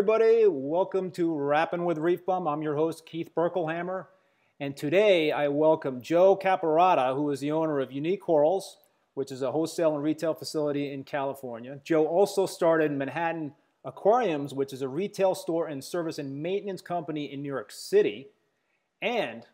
everybody. Welcome to Rapping with Reef Bum. I'm your host, Keith Berkelhammer. And today I welcome Joe Caparata, who is the owner of Unique Corals, which is a wholesale and retail facility in California. Joe also started Manhattan Aquariums, which is a retail store and service and maintenance company in New York City. And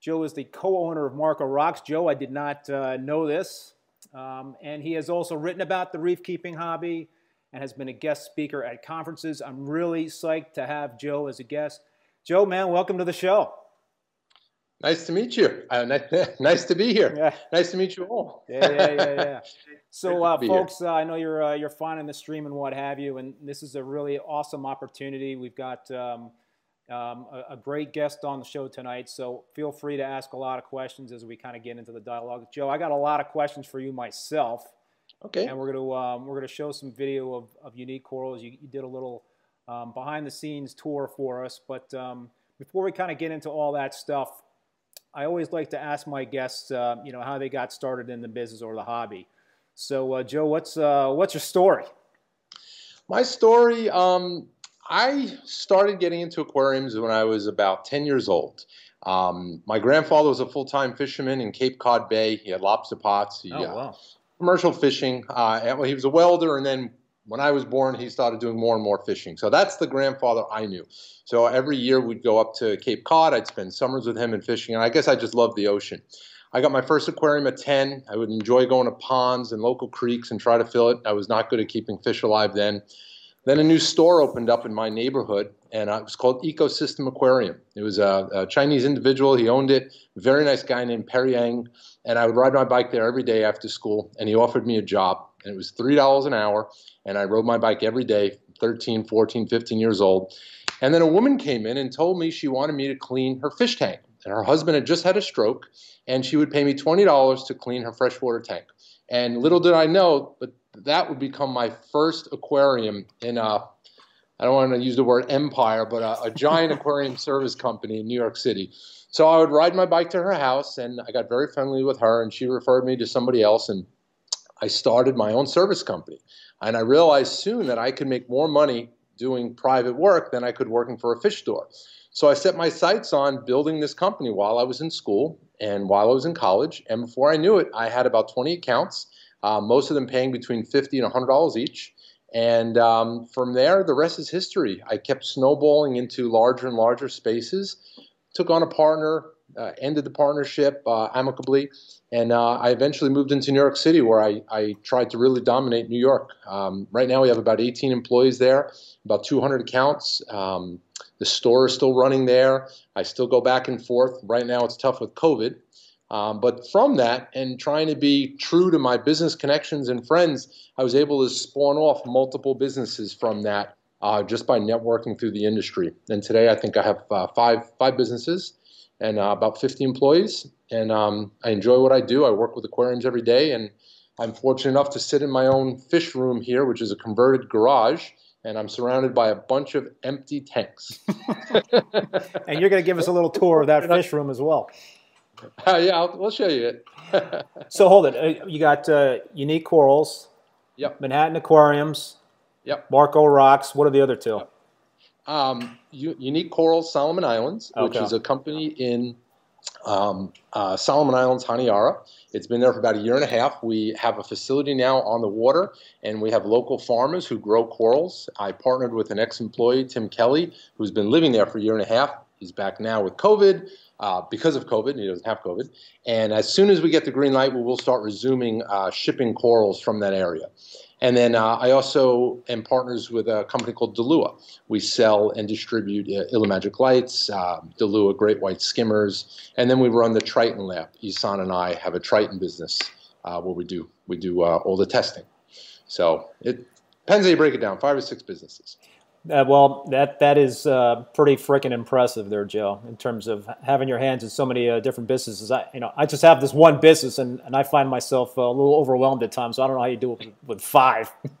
Joe is the co owner of Marco Rocks. Joe, I did not uh, know this. Um, and he has also written about the reef keeping hobby and has been a guest speaker at conferences. I'm really psyched to have Joe as a guest. Joe, man, welcome to the show. Nice to meet you. Uh, nice, nice, to be here. Yeah. Nice to meet you all. yeah, yeah, yeah, yeah. So, uh, folks, uh, I know you're uh, you're finding the stream and what have you, and this is a really awesome opportunity. We've got um, um, a, a, great guest on the show tonight, so feel free to ask a lot of questions as we kind of get into the dialogue. Joe, I got a lot of questions for you myself. Okay. And we're going to um, we're going to show some video of, of unique corals. You, you did a little um, behind the scenes tour for us, but um, before we kind of get into all that stuff, I always like to ask my guests, uh, you know, how they got started in the business or the hobby. So, uh, Joe, what's uh, what's your story? My story. Um, I started getting into aquariums when I was about 10 years old. Um, my grandfather was a full-time fisherman in Cape Cod Bay. He had lobster pots. He, oh, wow commercial fishing. Uh, he was a welder, and then when I was born, he started doing more and more fishing. So that's the grandfather I knew. So every year we'd go up to Cape Cod. I'd spend summers with him and fishing, and I guess I just loved the ocean. I got my first aquarium at 10. I would enjoy going to ponds and local creeks and try to fill it. I was not good at keeping fish alive then. Then a new store opened up in my neighborhood, and uh, it was called Ecosystem Aquarium. It was a, a Chinese individual. He owned it. Very nice guy named Perry Yang. And I would ride my bike there every day after school, and he offered me a job. And it was $3 an hour, and I rode my bike every day, 13, 14, 15 years old. And then a woman came in and told me she wanted me to clean her fish tank. And her husband had just had a stroke, and she would pay me $20 to clean her freshwater tank. And little did I know, but that would become my first aquarium in a I don't want to use the word empire, but a, a giant aquarium service company in New York City. So I would ride my bike to her house, and I got very friendly with her, and she referred me to somebody else, and I started my own service company. And I realized soon that I could make more money doing private work than I could working for a fish store. So I set my sights on building this company while I was in school and while I was in college. And before I knew it, I had about 20 accounts uh, most of them paying between 50 and $100 each. And um, from there, the rest is history. I kept snowballing into larger and larger spaces, took on a partner, uh, ended the partnership uh, amicably, and uh, I eventually moved into New York City where I, I tried to really dominate New York. Um, right now, we have about 18 employees there, about 200 accounts. Um, the store is still running there. I still go back and forth. Right now, it's tough with COVID. Um, but from that and trying to be true to my business connections and friends, I was able to spawn off multiple businesses from that uh, just by networking through the industry. And today I think I have uh, five, five businesses and uh, about 50 employees. And um, I enjoy what I do. I work with aquariums every day. And I'm fortunate enough to sit in my own fish room here, which is a converted garage and I'm surrounded by a bunch of empty tanks. and you're going to give us a little tour of that fish room as well. Uh, yeah, I'll, we'll show you it. so hold it. Uh, you got uh, unique corals. Yep. Manhattan Aquariums. Yep. Marco Rocks. What are the other two? Yep. Um, U- unique Corals Solomon Islands, okay. which is a company in um, uh, Solomon Islands, Honiara. It's been there for about a year and a half. We have a facility now on the water, and we have local farmers who grow corals. I partnered with an ex-employee, Tim Kelly, who's been living there for a year and a half. He's back now with COVID uh, because of COVID. He doesn't have COVID. And as soon as we get the green light, we will start resuming uh, shipping corals from that area. And then uh, I also am partners with a company called Delua. We sell and distribute uh, Illumagic lights, uh, Delua Great White skimmers, and then we run the Triton lab. Ehsan and I have a Triton business uh, where we do we do uh, all the testing. So it depends how you break it down. Five or six businesses. Uh, well, that that is uh, pretty freaking impressive there, Joe. In terms of having your hands in so many uh, different businesses, I you know I just have this one business, and, and I find myself a little overwhelmed at times. So I don't know how you do it with five.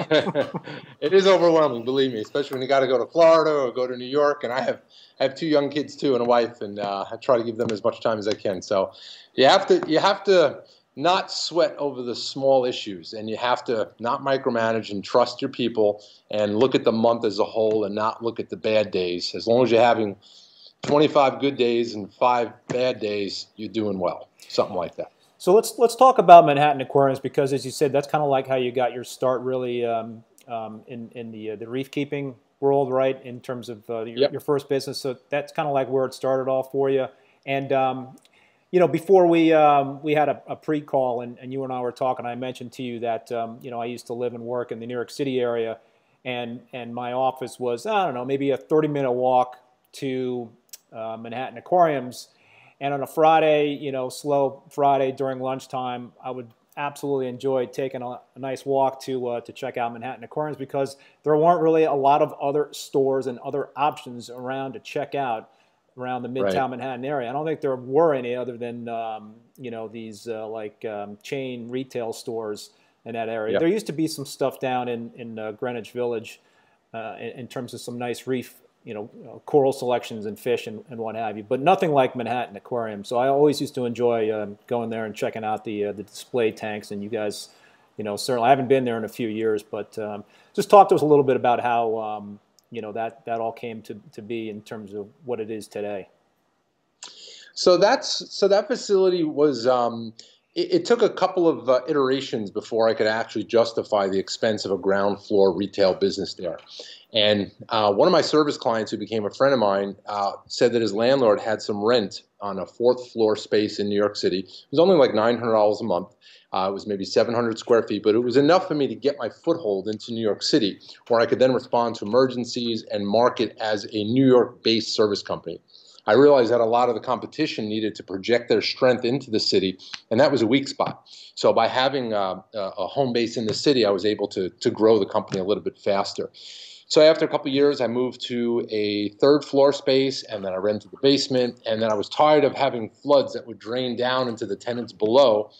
it is overwhelming, believe me, especially when you got to go to Florida or go to New York. And I have I have two young kids too, and a wife, and uh, I try to give them as much time as I can. So you have to you have to not sweat over the small issues and you have to not micromanage and trust your people and look at the month as a whole and not look at the bad days. As long as you're having 25 good days and five bad days you're doing well. Something like that. So let's let's talk about manhattan aquariums because as you said that's kind of like how you got your start really um, um, in, in the, uh, the reef keeping world right? In terms of uh, your, yep. your, first business. So that's kind of like where it started off for you. And um, you know, before we um, we had a, a pre-call and, and, you and I were talking, I mentioned to you that um, you know I used to live and work in the New York City area, and and my office was I don't know maybe a 30-minute walk to uh, Manhattan Aquariums, and on a Friday, you know, slow Friday during lunchtime, I would absolutely enjoy taking a, a nice walk to uh, to check out Manhattan Aquariums because there weren't really a lot of other stores and other options around to check out around the Midtown right. Manhattan area. I don't think there were any other than um, you know these uh, like um, chain retail stores in that area. Yep. There used to be some stuff down in in uh, Greenwich Village uh, in, in, terms of some nice reef, you know, uh, coral selections and fish and, and, what have you, but nothing like Manhattan Aquarium. So I always used to enjoy um, going there and checking out the uh, the display tanks. And you guys, you know, certainly I haven't been there in a few years, but um, just talk to us a little bit about how um, you know that that all came to, to be in terms of what it is today. So that's so that facility was um, it, it, took a couple of uh, iterations before i could actually justify the expense of a ground floor retail business there. And uh, one of my service clients who became a friend of mine uh, said that his landlord had some rent on a fourth floor space in new york city. It was only like $900 a month uh, it was maybe 700 square feet, but it was enough for me to get my foothold into New York City, where I could then respond to emergencies and market as a New York based service company. I realized that a lot of the competition needed to project their strength into the city, and that was a weak spot. So by having uh, a home base in the city, I was able to, to grow the company a little bit faster. So after a couple years, I moved to a third floor space, and then I rented the basement, and then I was tired of having floods that would drain down into the tenants below.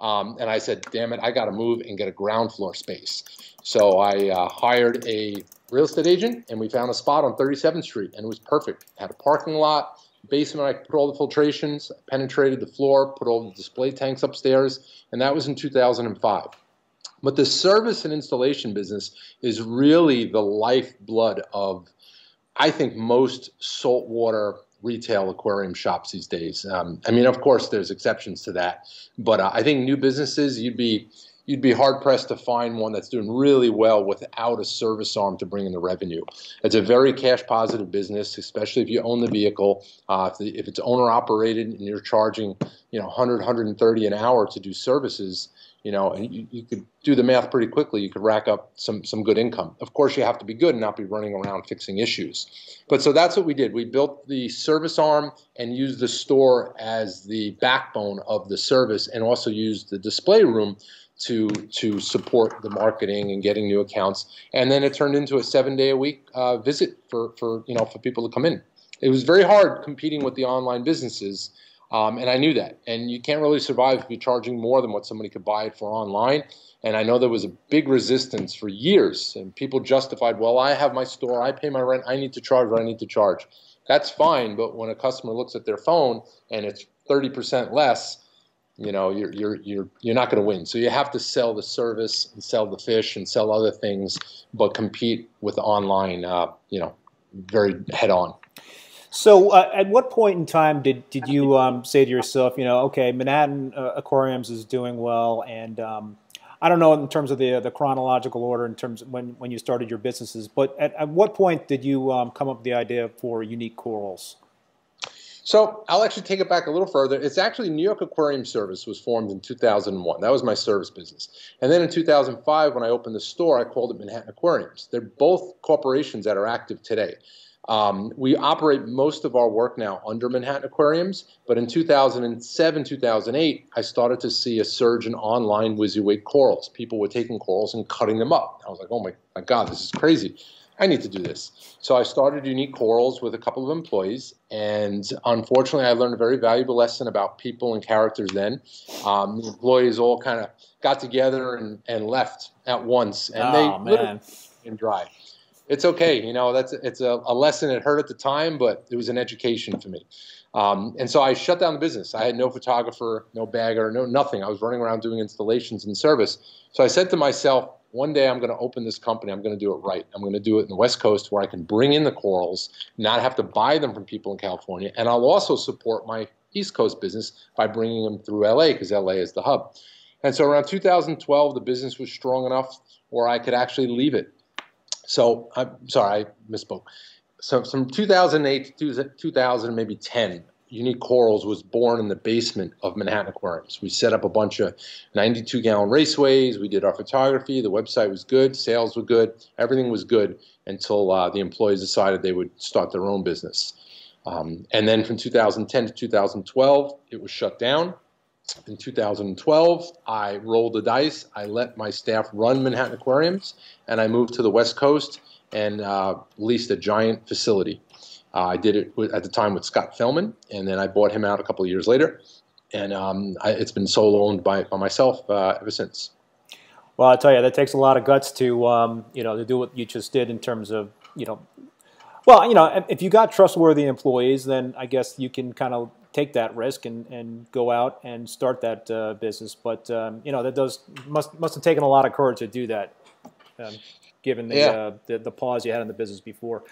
Um, and I said, damn it, I got to move and get a ground floor space. So I uh, hired a real estate agent and we found a spot on 37th Street and it was perfect. Had a parking lot, basement, I put all the filtrations, penetrated the floor, put all the display tanks upstairs, and that was in 2005. But the service and installation business is really the lifeblood of, I think, most saltwater retail aquarium shops these days. Um, I mean, of course, there's exceptions to that, but uh, I think new businesses, you'd be you'd be hard pressed to find one that's doing really well without a service arm to bring in the revenue. It's a very cash positive business, especially if you own the vehicle. Uh, if, the, if, it's owner operated and you're charging, you know, 100, 130 an hour to do services, you know, and you, you could do the math pretty quickly. You could rack up some some good income. Of course, you have to be good and not be running around fixing issues. But so that's what we did. We built the service arm and used the store as the backbone of the service, and also used the display room to to support the marketing and getting new accounts. And then it turned into a seven day a week uh, visit for for you know for people to come in. It was very hard competing with the online businesses um, and I knew that. And you can't really survive if you're charging more than what somebody could buy it for online. And I know there was a big resistance for years, and people justified, well, I have my store, I pay my rent, I need to charge what I need to charge. That's fine, but when a customer looks at their phone and it's 30% less, you know, you're you're you're you're not going to win. So you have to sell the service and sell the fish and sell other things, but compete with online, uh, you know, very head on. So, uh, at what point in time did did you um, say to yourself, you know, okay, Manhattan uh, Aquariums is doing well, and um, I don't know in terms of the the chronological order in terms of when when you started your businesses, but at, at what point did you um, come up with the idea for Unique Corals? So I'll actually take it back a little further. It's actually New York Aquarium Service was formed in 2001. That was my service business. And then in 2005, when I opened the store, I called it Manhattan Aquariums. They're both corporations that are active today. Um, we operate most of our work now under Manhattan Aquariums, but in 2007, 2008, I started to see a surge in online WYSIWYG corals. People were taking corals and cutting them up. I was like, oh my, my God, this is crazy. I need to do this. So I started Unique Corals with a couple of employees, and unfortunately, I learned a very valuable lesson about people and characters then. Um, the employees all kind of got together and, and left at once, and oh, they man. and dry it's okay. You know, that's it's a, a lesson. It hurt at the time, but it was an education for me. Um, and so I shut down the business. I had no photographer, no bagger, no nothing. I was running around doing installations and service. So I said to myself, one day I'm going to open this company. I'm going to do it right. I'm going to do it in the West Coast where I can bring in the corals, not have to buy them from people in California, and I'll also support my East Coast business by bringing them through LA because LA is the hub. And so around 2012, the business was strong enough where I could actually leave it. So I'm sorry, I misspoke. So from 2008 to 2000, maybe 10, Unique Corals was born in the basement of Manhattan Aquariums. We set up a bunch of 92 gallon raceways. We did our photography. The website was good. Sales were good. Everything was good until uh, the employees decided they would start their own business. Um, and then from 2010 to 2012, it was shut down. In 2012, I rolled the dice. I let my staff run Manhattan Aquariums, and I moved to the West Coast and uh, leased a giant facility. Uh, I did it with, at the time with Scott Fellman, and then I bought him out a couple of years later, and um, I, it's been solo owned by, by myself uh, ever since. Well, I tell you, that takes a lot of guts to um, you know to do what you just did in terms of you know, well, you know, if you got trustworthy employees, then I guess you can kind of take that risk and, and go out and start that uh, business. But um, you know, that does must must have taken a lot of courage to do that, um, given the, yeah. uh, the, the pause you had in the business before.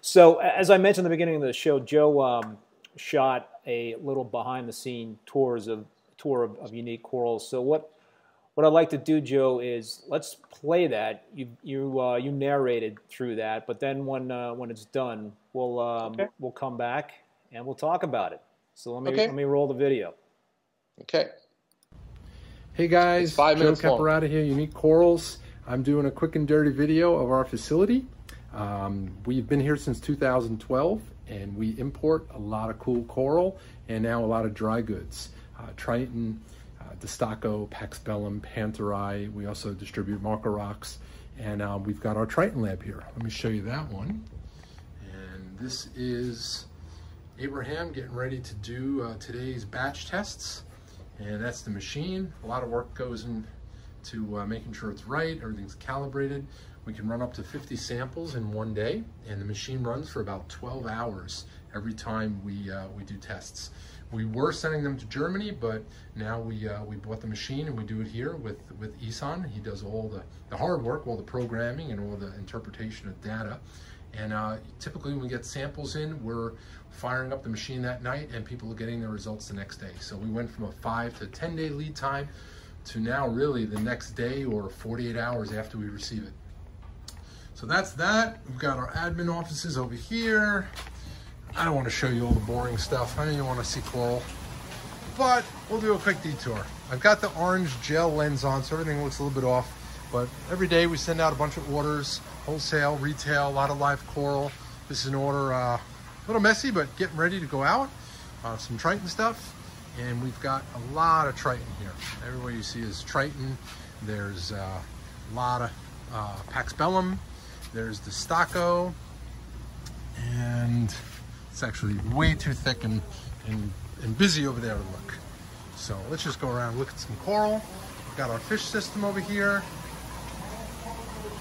So, as I mentioned at the beginning of the show, Joe um, shot a little behind the scene tours of tour of, of, unique corals. So, what what I'd like to do, Joe, is let's play that. You you uh, you narrated through that, but then when uh, when it's done, we'll um, okay. we'll come back and we'll talk about it. So let me okay. let me roll the video. Okay. Hey guys, five Joe Caparata here, Unique Corals. I'm doing a quick and dirty video of our facility. Um, we've been here since 2012 and we import a lot of cool coral and now a lot of dry goods. Uh, Triton, uh, Dastaco, Pax Bellum, Panta Rhei. We also distribute Marco Rocks and uh, we've got our Triton lab here. Let me show you that one. And this is Abraham getting ready to do uh, today's batch tests. And that's the machine. A lot of work goes into uh, making sure it's right, everything's calibrated. We can run up to 50 samples in one day, and the machine runs for about 12 hours every time we, uh, we do tests. We were sending them to Germany, but now we, uh, we bought the machine and we do it here with, with Ehsan. He does all the, the hard work, all the programming and all the interpretation of data. And uh, typically when we get samples in, we're firing up the machine that night and people are getting their results the next day. So we went from a five to 10 day lead time to now really the next day or 48 hours after we receive it. So that's that. We've got our admin offices over here. I don't want to show you all the boring stuff. I know you want to see coral, but we'll do a quick detour. I've got the orange gel lens on, so everything looks a little bit off, but every day we send out a bunch of orders, wholesale, retail, a lot of live coral. This is an order, uh, a little messy, but getting ready to go out. Uh, some Triton stuff, and we've got a lot of Triton here. Everywhere you see is Triton. There's uh, a lot of uh, Pax Bellum, there's the Stocko, and it's actually way too thick and, and, and busy over there to look. So let's just go around look at some coral. We've got our fish system over here.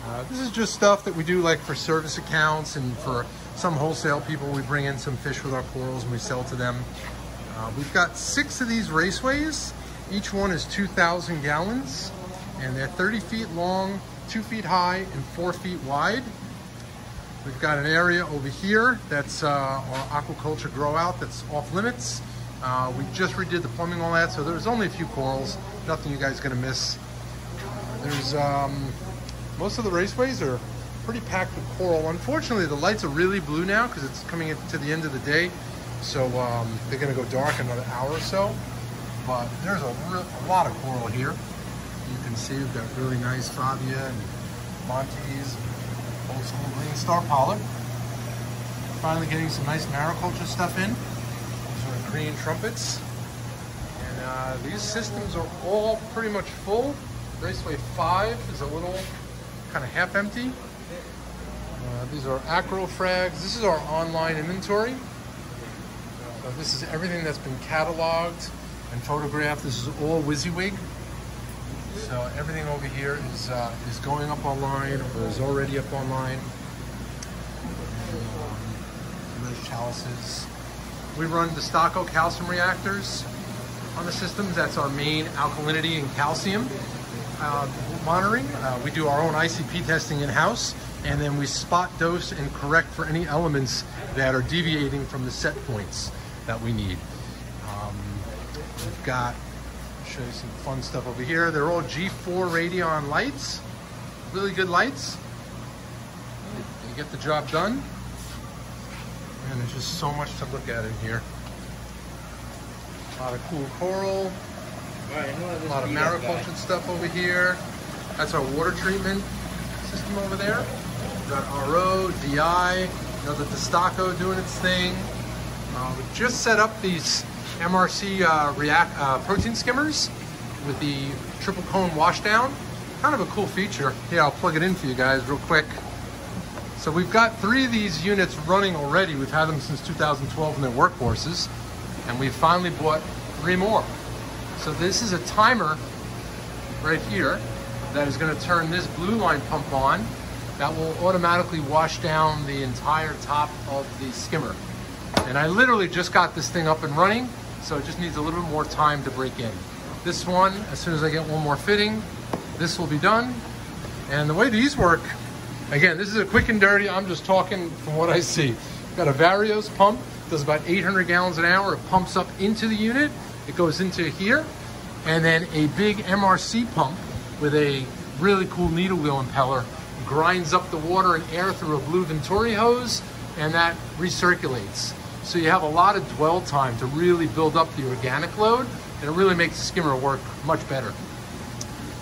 Uh, this is just stuff that we do like for service accounts and for some wholesale people. We bring in some fish with our corals and we sell to them. Uh, we've got six of these raceways. Each one is 2,000 gallons and they're 30 feet long, two feet high and four feet wide. We've got an area over here that's uh, our aquaculture grow out that's off limits. Uh, we just redid the plumbing all that, so there's only a few corals, nothing you guys are gonna miss. There's, um, most of the raceways are pretty packed with coral. Unfortunately, the lights are really blue now because it's coming to the end of the day, so um, they're gonna go dark another hour or so. But there's a, a lot of coral here. You can see we've got really nice Favia and Montes, old school green star polyp. Finally getting some nice mariculture stuff in. These are green trumpets. And uh, these systems are all pretty much full. Raceway 5 is a little kind of half empty. Uh, these are acrofrags. This is our online inventory. So this is everything that's been cataloged and photographed. This is all WYSIWYG. So everything over here is uh, is going up online or is already up online. Um, chalices. we run the Stocko calcium reactors on the systems. That's our main alkalinity and calcium uh, monitoring. Uh, we do our own ICP testing in-house, and then we spot dose and correct for any elements that are deviating from the set points that we need. Um, we've got, I'll show you some fun stuff over here. They're all G4 Radion lights, really good lights. They get the job done. And there's just so much to look at in here. A lot of cool coral. A lot of mariculture stuff over here. That's our water treatment system over there. Got RO, DI, the Dastaco doing its thing. Uh, we just set up these MRC uh, react, uh, protein skimmers with the triple cone washdown. Kind of a cool feature. Yeah, I'll plug it in for you guys real quick. So we've got three of these units running already. We've had them since 2012 in their workhorses and we finally bought three more. So this is a timer right here that is going to turn this blue line pump on that will automatically wash down the entire top of the skimmer. And I literally just got this thing up and running, so it just needs a little bit more time to break in. This one, as soon as I get one more fitting, this will be done. And the way these work, again, this is a quick and dirty, I'm just talking from what I see. Got a Varios pump does about 800 gallons an hour. It pumps up into the unit. It goes into here. And then a big MRC pump with a really cool needle wheel impeller grinds up the water and air through a blue Venturi hose and that recirculates. So you have a lot of dwell time to really build up the organic load and it really makes the skimmer work much better.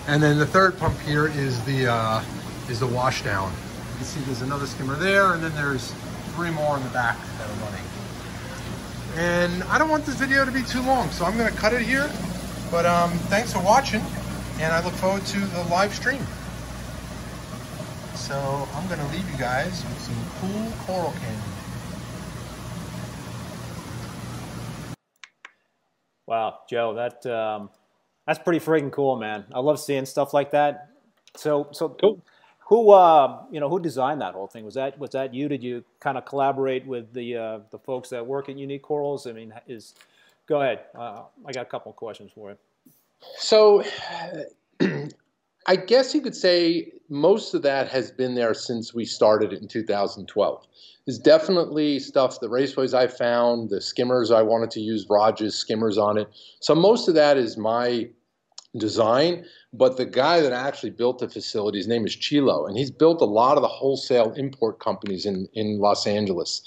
And then the third pump here is the uh, is the washdown. You can see there's another skimmer there and then there's three more in the back that are running. And I don't want this video to be too long, so I'm gonna cut it here. But um, thanks for watching, and I look forward to the live stream. So I'm gonna leave you guys with some cool coral candy. Wow, Joe, that um, that's pretty freaking cool, man. I love seeing stuff like that. So, so cool. Who, uh, you know, who designed that whole thing? Was that was that you? Did you kind of collaborate with the uh, the folks that work at Unique Corals? I mean, is go ahead. Uh, I got a couple of questions for you. So, I guess you could say most of that has been there since we started in 2012. There's definitely stuff, the raceways I found, the skimmers I wanted to use Rogers skimmers on it. So most of that is my design. But the guy that actually built the facility, his name is Chilo, and he's built a lot of the wholesale import companies in, in Los Angeles.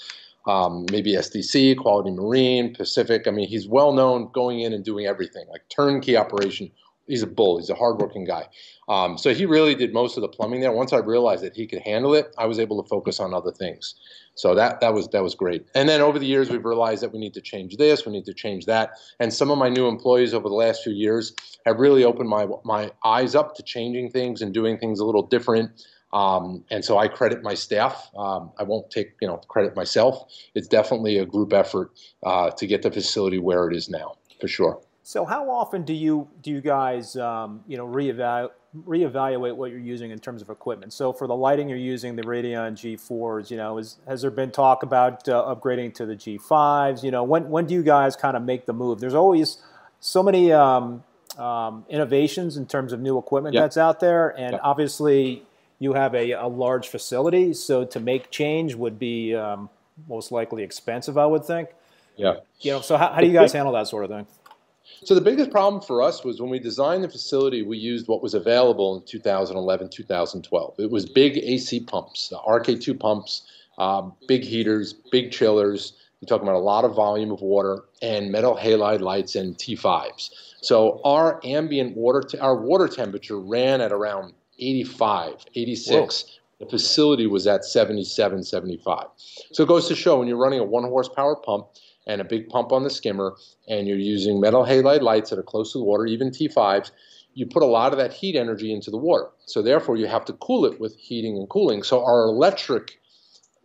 Um, maybe SDC, Quality Marine, Pacific. I mean, he's well known going in and doing everything, like turnkey operation. He's a bull. He's a hardworking guy. Um, so he really did most of the plumbing there. Once I realized that he could handle it, I was able to focus on other things. So that that was that was great. And then over the years, we've realized that we need to change this, we need to change that. And some of my new employees over the last few years have really opened my my eyes up to changing things and doing things a little different. Um, and so I credit my staff. Um, I won't take you know credit myself. It's definitely a group effort uh, to get the facility where it is now, for sure. So how often do you do you guys um, you know reevaluate reevaluate what you're using in terms of equipment. So for the lighting, you're using the Radion G4s. You know, is, has there been talk about uh, upgrading to the G5s? You know, when when do you guys kind of make the move? There's always so many um, um, innovations in terms of new equipment yep. that's out there, and yep. obviously you have a, a, large facility, so to make change would be um, most likely expensive, I would think. Yeah. You know, so how, how do you guys handle that sort of thing? So the biggest problem for us was when we designed the facility, we used what was available in 2011, 2012. It was big AC pumps, RK2 pumps, um, big heaters, big chillers. We're talking about a lot of volume of water and metal halide lights and T5s. So our ambient water, our water temperature ran at around 85, 86. Whoa. The facility was at 77, 75. So it goes to show when you're running a one horsepower pump, and a big pump on the skimmer, and you're using metal halide lights that are close to the water, even T5s, you put a lot of that heat energy into the water. So therefore, you have to cool it with heating and cooling. So our electric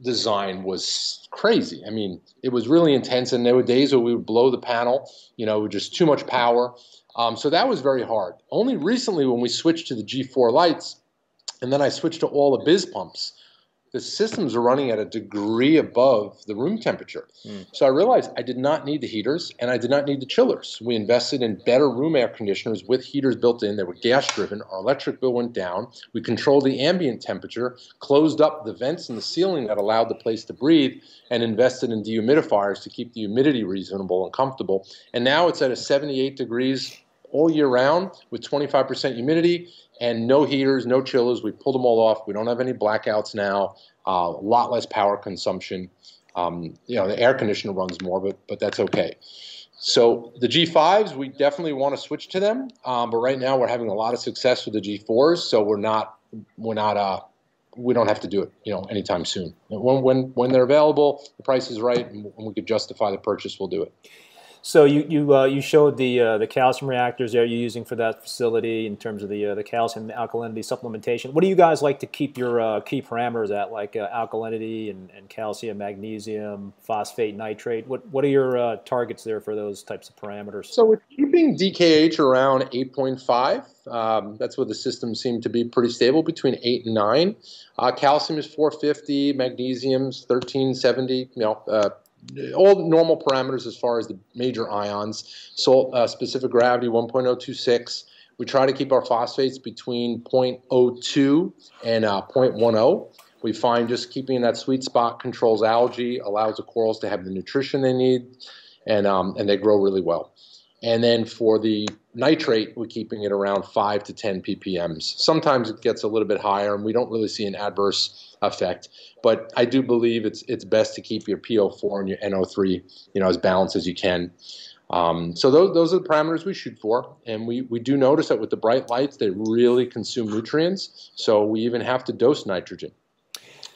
design was crazy. I mean, it was really intense, and there were days where we would blow the panel, you know, just too much power. Um, so that was very hard. Only recently, when we switched to the G4 lights, and then I switched to all the biz pumps, the systems are running at a degree above the room temperature. Mm. So I realized I did not need the heaters and I did not need the chillers. We invested in better room air conditioners with heaters built in that were gas driven. Our electric bill went down. We controlled the ambient temperature, closed up the vents in the ceiling that allowed the place to breathe, and invested in dehumidifiers to keep the humidity reasonable and comfortable. And now it's at a 78 degrees all year round with 25% humidity and no heaters, no chillers. We pulled them all off. We don't have any blackouts now. Uh, a lot less power consumption. Um, you know, the air conditioner runs more, but but that's okay. So the G5s, we definitely want to switch to them, um, but right now we're having a lot of success with the G4s, so we're not we're not uh, we don't have to do it, you know, anytime soon. When when when they're available, the price is right, and we could justify the purchase, we'll do it. So you you uh, you showed the uh, the calcium reactors there you're using for that facility in terms of the uh, the calcium alkalinity supplementation. What do you guys like to keep your uh, key parameters at, like uh, alkalinity and, and calcium, magnesium, phosphate, nitrate? What what are your uh, targets there for those types of parameters? So we're keeping DKH around 8.5. Um, that's where the systems seem to be pretty stable between eight and nine. calcium is 450, magnesium's 1370. You know all normal parameters as far as the major ions. Salt uh, specific gravity 1.026. We try to keep our phosphates between 0.02 and uh, 0.10. We find just keeping that sweet spot controls algae, allows the corals to have the nutrition they need, and um, and they grow really well. And then for the nitrate, we're keeping it around 5 to 10 ppms. Sometimes it gets a little bit higher, and we don't really see an adverse effect. But I do believe it's it's best to keep your PO4 and your NO3, you know, as balanced as you can. Um, so those, those are the parameters we shoot for, and we, we do notice that with the bright lights, they really consume nutrients. So we even have to dose nitrogen.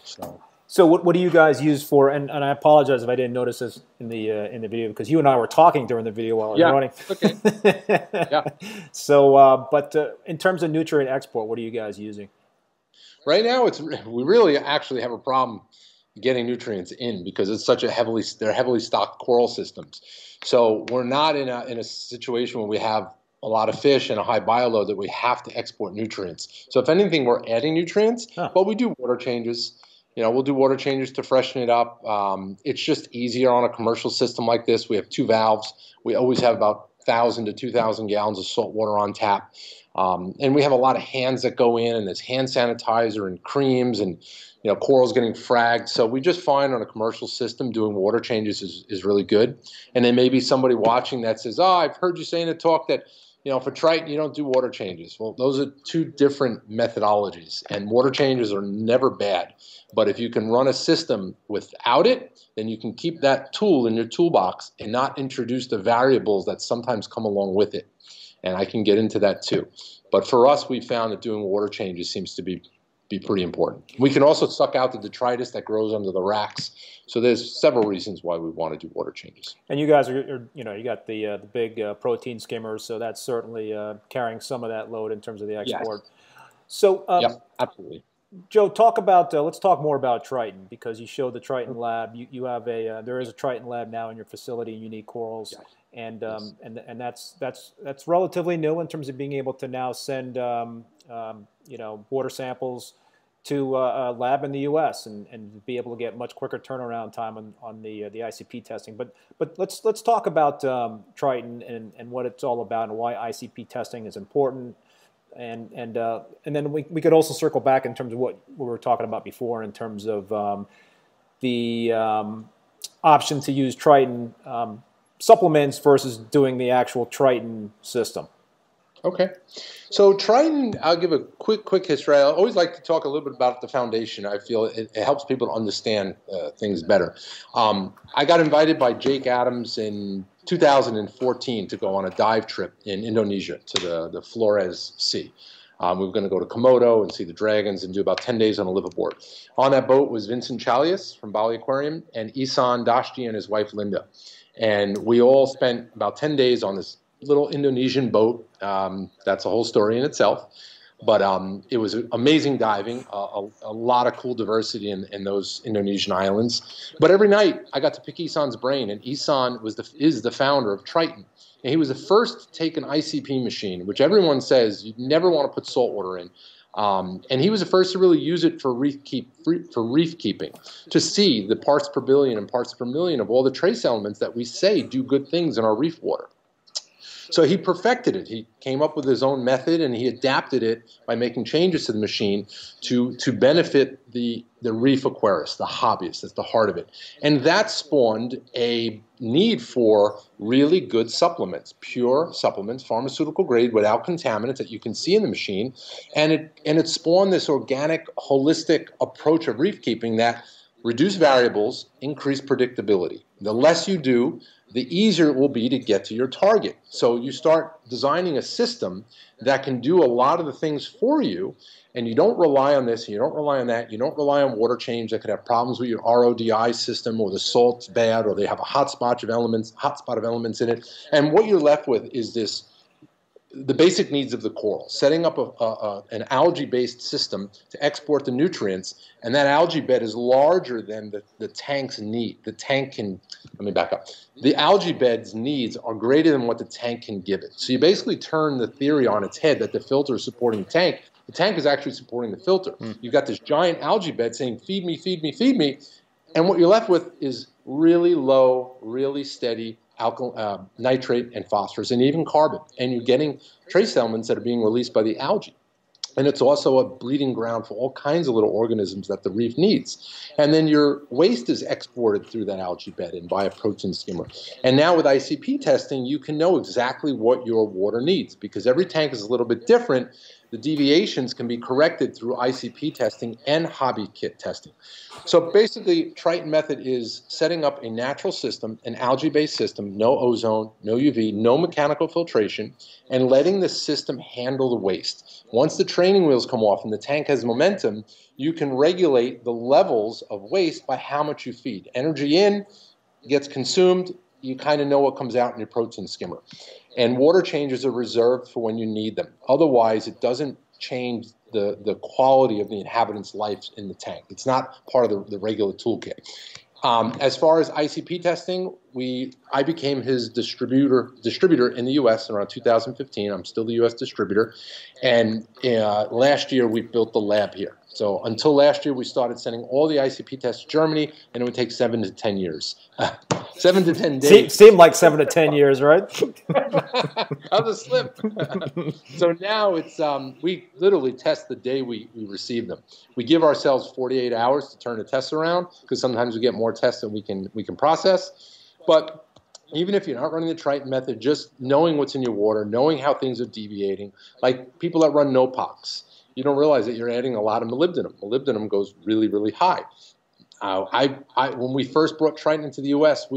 So. So what, what do you guys use for? And, and I apologize if I didn't notice this in the uh, in the video because you and I were talking during the video while I was yeah. running. Okay. yeah. So, uh, but uh, in terms of nutrient export, what are you guys using? Right now, it's we really actually have a problem getting nutrients in because it's such a heavily they're heavily stocked coral systems. So we're not in a in a situation where we have a lot of fish and a high bioload that we have to export nutrients. So if anything, we're adding nutrients, huh. but we do water changes you know, we'll do water changes to freshen it up. Um, it's just easier on a commercial system like this. We have two valves. We always have about 1,000 to 2,000 gallons of salt water on tap. Um, and we have a lot of hands that go in, and there's hand sanitizer and creams, and you know, corals getting fragged. So we just find on a commercial system doing water changes is, is really good. And then maybe somebody watching that says, "Oh, I've heard you say in a talk that you know, for Triton, you don't do water changes. Well, those are two different methodologies, and water changes are never bad. But if you can run a system without it, then you can keep that tool in your toolbox and not introduce the variables that sometimes come along with it. And I can get into that too. But for us, we found that doing water changes seems to be be pretty important. We can also suck out the detritus that grows under the racks. So there's several reasons why we want to do water changes. And you guys are, are you know, you got the uh, the big uh, protein skimmers, so that's certainly uh, carrying some of that load in terms of the export. Yes. So, um, yep, absolutely. Joe, talk about. Uh, let's talk more about Triton because you showed the Triton lab. You, you have a uh, there is a Triton lab now in your facility, Unique Corals, yes. And um, yes. and and that's that's that's relatively new in terms of being able to now send um, um, you know water samples to uh, a lab in the U.S. and, and be able to get much quicker turnaround time on, on the uh, the ICP testing. But but let's let's talk about um, Triton and, and what it's all about and why ICP testing is important. And and uh, and then we, we could also circle back in terms of what we were talking about before in terms of um, the um, option to use Triton um, supplements versus doing the actual Triton system. Okay. So Triton, I'll give a quick, quick history. I always like to talk a little bit about the foundation. I feel it, it helps people to understand uh, things better. Um, I got invited by Jake Adams in 2014 to go on a dive trip in Indonesia to the, the Flores Sea. Um, we were going to go to Komodo and see the dragons and do about 10 days on a liveaboard. On that boat was Vincent Chalias from Bali Aquarium and Ehsan Dashti and his wife Linda. And we all spent about 10 days on this little Indonesian boat. Um, that's a whole story in itself. But um, it was amazing diving, uh, a, a, lot of cool diversity in, in, those Indonesian islands. But every night I got to pick Ehsan's brain, and Isan was the, is the founder of Triton. And he was the first to take an ICP machine, which everyone says you never want to put salt water in. Um, and he was the first to really use it for reef, keep, for reef keeping, to see the parts per billion and parts per million of all the trace elements that we say do good things in our reef water. So he perfected it. He came up with his own method and he adapted it by making changes to the machine to, to benefit the, the reef aquarist, the hobbyist. That's the heart of it. And that spawned a need for really good supplements, pure supplements, pharmaceutical grade, without contaminants that you can see in the machine. And it, and it spawned this organic, holistic approach of reef keeping that reduce variables, increase predictability. The less you do, the easier it will be to get to your target. So you start designing a system that can do a lot of the things for you, and you don't rely on this, and you don't rely on that, you don't rely on water change that could have problems with your RODI system, or the salt's bad, or they have a hot spot of elements, hot spot of elements in it. And what you're left with is this the basic needs of the coral, setting up a, a, a, an algae-based system to export the nutrients, and that algae bed is larger than the, the tank's need. The tank can, let me back up. The algae bed's needs are greater than what the tank can give it. So you basically turn the theory on its head that the filter is supporting the tank. The tank is actually supporting the filter. Mm. You've got this giant algae bed saying, feed me, feed me, feed me, and what you're left with is really low, really steady alkyl, uh, nitrate and phosphorus and even carbon. And you're getting trace elements that are being released by the algae. And it's also a breeding ground for all kinds of little organisms that the reef needs. And then your waste is exported through that algae bed and by a protein skimmer. And now with ICP testing, you can know exactly what your water needs because every tank is a little bit different the deviations can be corrected through ICP testing and hobby kit testing. So basically, Triton method is setting up a natural system, an algae-based system, no ozone, no UV, no mechanical filtration, and letting the system handle the waste. Once the training wheels come off and the tank has momentum, you can regulate the levels of waste by how much you feed. Energy in gets consumed, you kind of know what comes out in your protein skimmer. And water changes are reserved for when you need them. Otherwise, it doesn't change the, the quality of the inhabitant's life in the tank. It's not part of the, the regular toolkit. Um, as far as ICP testing, we I became his distributor distributor in the U.S. around 2015. I'm still the U.S. distributor, and uh, last year we built the lab here. So until last year, we started sending all the ICP tests to Germany, and it would take seven to ten years. seven to ten days. seemed like seven to ten years, right? How's a slip? so now it's um, we literally test the day we, we receive them. We give ourselves 48 hours to turn the tests around because sometimes we get more tests than we can we can process. But even if you're not running the Triton method, just knowing what's in your water, knowing how things are deviating, like people that run NOPOX you don't realize that you're adding a lot of molybdenum. Molybdenum goes really, really high. Uh, I, I, when we first brought Triton into the U.S.,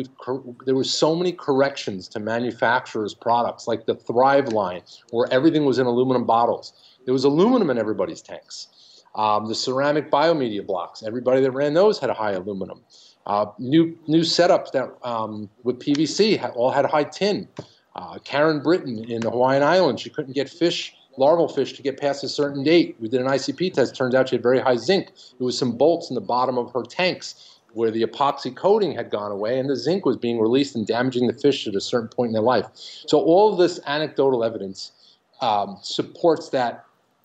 there were so many corrections to manufacturers' products, like the Thrive line, where everything was in aluminum bottles. There was aluminum in everybody's tanks. Um, the ceramic biomedia blocks, everybody that ran those had a high aluminum. Uh, new new setups that um, with PVC all had high tin. Uh, Karen Brittain in the Hawaiian Islands, she couldn't get fish larval fish to get past a certain date. We did an ICP test. Turns out she had very high zinc. It was some bolts in the bottom of her tanks where the epoxy coating had gone away and the zinc was being released and damaging the fish at a certain point in their life. So all of this anecdotal evidence um, supports that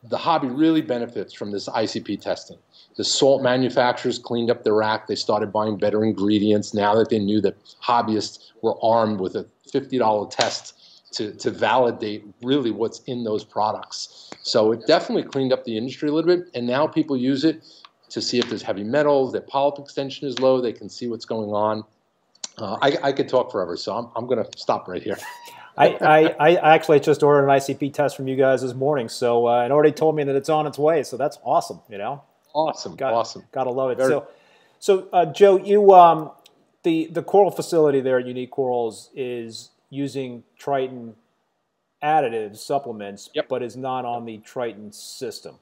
the hobby really benefits from this ICP testing. The salt manufacturers cleaned up their act. They started buying better ingredients now that they knew that hobbyists were armed with a $50 test to, to validate really what's in those products. So it definitely cleaned up the industry a little bit, and now people use it to see if there's heavy metals, their polyp extension is low, they can see what's going on. Uh, I, I, could talk forever, so I'm, I'm going to stop right here. I, I, I, actually just ordered an ICP test from you guys this morning, so uh, and already told me that it's on its way. So that's awesome, you know. Awesome, got, awesome. Gotta love it. Very so, so uh, Joe, you um, the the coral facility there at Unique Corals is using Triton additives, supplements, yep. but is not on the Triton system.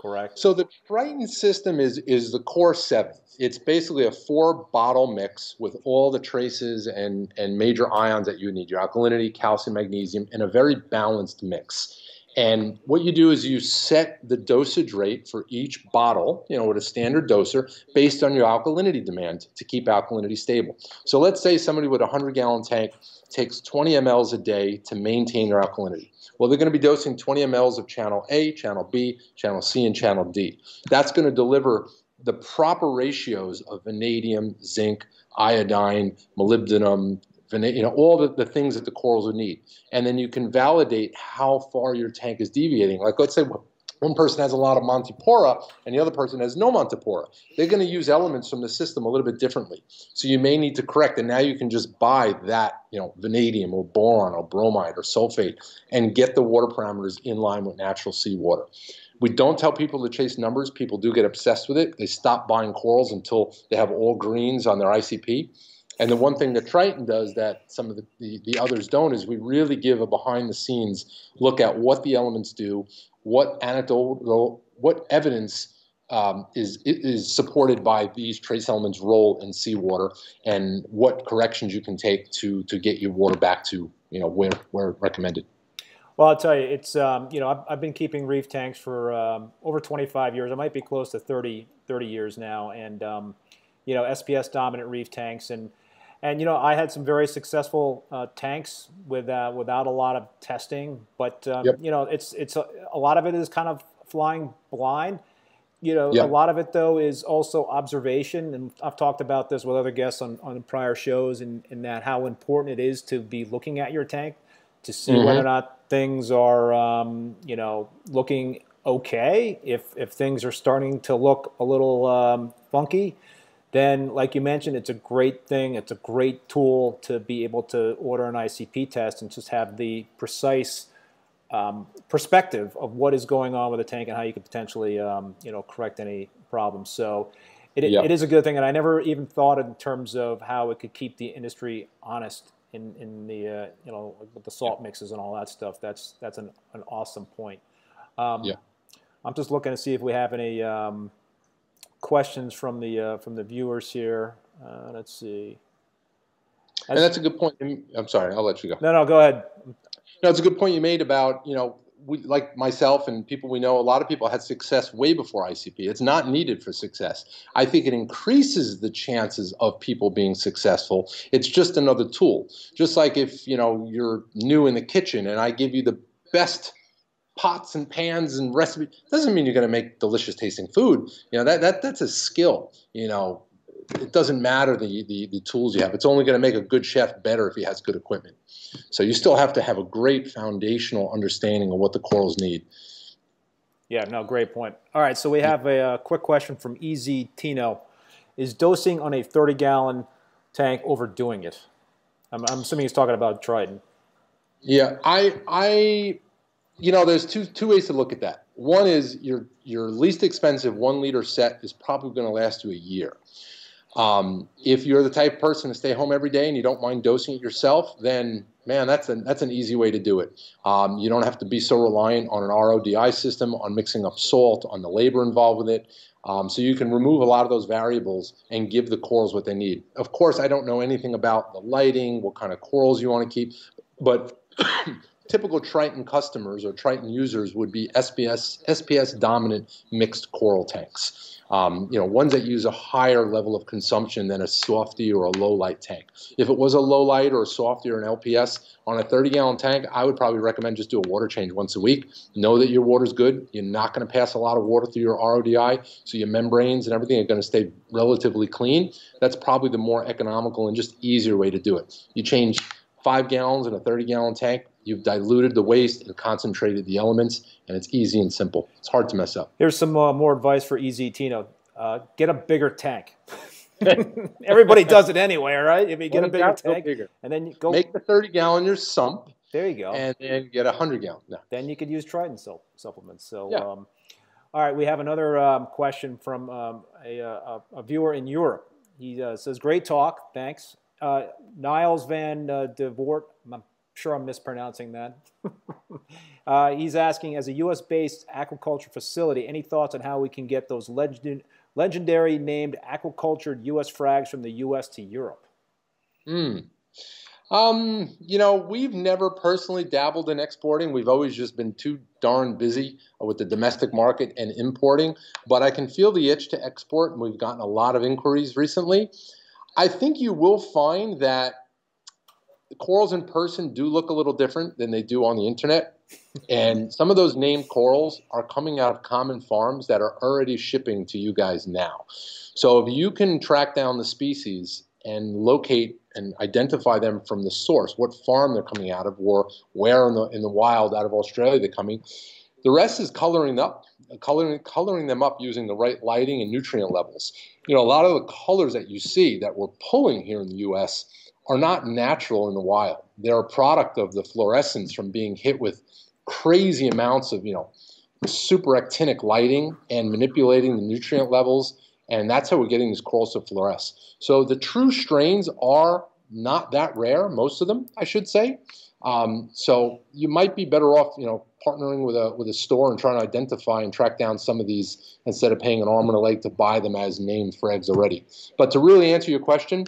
Correct. So the Triton system is is the core seven. It's basically a four bottle mix with all the traces and and major ions that you need, your alkalinity, calcium, magnesium, in a very balanced mix. And what you do is you set the dosage rate for each bottle, you know, with a standard doser based on your alkalinity demand to keep alkalinity stable. So let's say somebody with a 100 gallon tank takes 20 mLs a day to maintain their alkalinity. Well, they're going to be dosing 20 mLs of channel A, channel B, channel C, and channel D. That's going to deliver the proper ratios of vanadium, zinc, iodine, molybdenum, you know, all the, the things that the corals would need. And then you can validate how far your tank is deviating. Like let's say one person has a lot of Montipora and the other person has no Montipora. They're going to use elements from the system a little bit differently. So you may need to correct, and now you can just buy that, you know, vanadium or boron or bromide or sulfate and get the water parameters in line with natural seawater. We don't tell people to chase numbers. People do get obsessed with it. They stop buying corals until they have all greens on their ICP. And the one thing that Triton does that some of the, the, the, others don't is we really give a behind the scenes look at what the elements do, what anecdotal, what evidence um, is is supported by these trace elements' role in seawater, and what corrections you can take to to get your water back to you know where where recommended. Well, I'll tell you, it's um, you know I've, I've, been keeping reef tanks for um, over 25 years. I might be close to 30 30 years now, and um, you know SPS dominant reef tanks and and you know, I had some very successful uh, tanks with uh, without a lot of testing, but um, yep. you know, it's it's a, a, lot of it is kind of flying blind. You know, yep. a lot of it though is also observation, and I've talked about this with other guests on, on prior shows, and in, in, that how important it is to be looking at your tank to see mm-hmm. whether or not things are um, you know looking okay. If if things are starting to look a little um, funky, then like you mentioned, it's a great thing. It's a great tool to be able to order an ICP test and just have the precise um, perspective of what is going on with the tank and how you could potentially, um, you know, correct any problems. So it, yep. it is a good thing. And I never even thought in terms of how it could keep the industry honest in, in the, uh, you know, with the salt mixes and all that stuff. That's, that's an, an awesome point. Um, yeah. I'm just looking to see if we have any, um, questions from the uh, from the viewers here. Uh, let's see. and that's a good point. I'm sorry, I'll let you go. No, no, go ahead. No, it's a good point you made about you know we, like myself and people we know, a lot of people had success way before ICP. It's not needed for success. I think it increases the chances of people being successful. It's just another tool. Just like if you know you're new in the kitchen and I give you the best pots and pans and recipes doesn't mean you're going to make delicious tasting food. You know that that that's a skill. You know, it doesn't matter the, the, the tools you have. It's only going to make a good chef better if he has good equipment. So you still have to have a great foundational understanding of what the corals need. Yeah, no, great point. All right, so we have a, a quick question from Easy Tino. Is dosing on a 30 gallon tank overdoing it? I'm, I'm assuming he's talking about Triton. Yeah, I I you know, there's two two ways to look at that. One is your your least expensive one liter set is probably going to last you a year. Um, if you're the type of person to stay home every day and you don't mind dosing it yourself, then man, that's an that's an easy way to do it. Um, you don't have to be so reliant on an RODI system, on mixing up salt, on the labor involved with it. Um, so you can remove a lot of those variables and give the corals what they need. Of course, I don't know anything about the lighting, what kind of corals you want to keep, but typical Triton customers or Triton users would be SPS, SPS dominant mixed coral tanks. Um, you know, ones that use a higher level of consumption than a softy or a low light tank. If it was a low light or a softy or an LPS on a 30 gallon tank, I would probably recommend just do a water change once a week. Know that your water's good. You're not going to pass a lot of water through your RODI, so your membranes and everything are going to stay relatively clean. That's probably the more economical and just easier way to do it. You change five gallons in a 30 gallon tank, You've diluted the waste and concentrated the elements, and it's easy and simple. It's hard to mess up. Here's some uh, more advice for Easy Tino. Uh, get a bigger tank. Everybody does it anyway, right? If you get a bigger tank, bigger. and then you go make the 30 gallon your sump. There you go. And then get a 100 gallon. No. Then you could use Triton supplements. So, yeah. um, all right, we have another um, question from um, a, a, a, viewer in Europe. He uh, says, "Great talk, thanks." Uh, Niles Van uh, Devort, I'm sure I'm mispronouncing that. uh, he's asking, as a U.S.-based aquaculture facility, any thoughts on how we can get those legend, legendary named aquacultured U.S. frags from the U.S. to Europe? Hmm. Um, you know, we've never personally dabbled in exporting. We've always just been too darn busy with the domestic market and importing. But I can feel the itch to export, and we've gotten a lot of inquiries recently. I think you will find that the corals in person do look a little different than they do on the internet. And some of those named corals are coming out of common farms that are already shipping to you guys now. So if you can track down the species and locate and identify them from the source, what farm they're coming out of, or where in the in the wild out of Australia they're coming. The rest is coloring up, coloring coloring them up using the right lighting and nutrient levels. You know, a lot of the colors that you see that we're pulling here in the U.S. are not natural in the wild. They're a product of the fluorescence from being hit with crazy amounts of you know super actinic lighting and manipulating the nutrient levels and that's how we're getting these corals to fluoresce. So the true strains are not that rare, most of them, I should say. Um, so you might be better off, you know, partnering with a with a store and trying to identify and track down some of these instead of paying an arm and a leg to buy them as named frags already. But to really answer your question,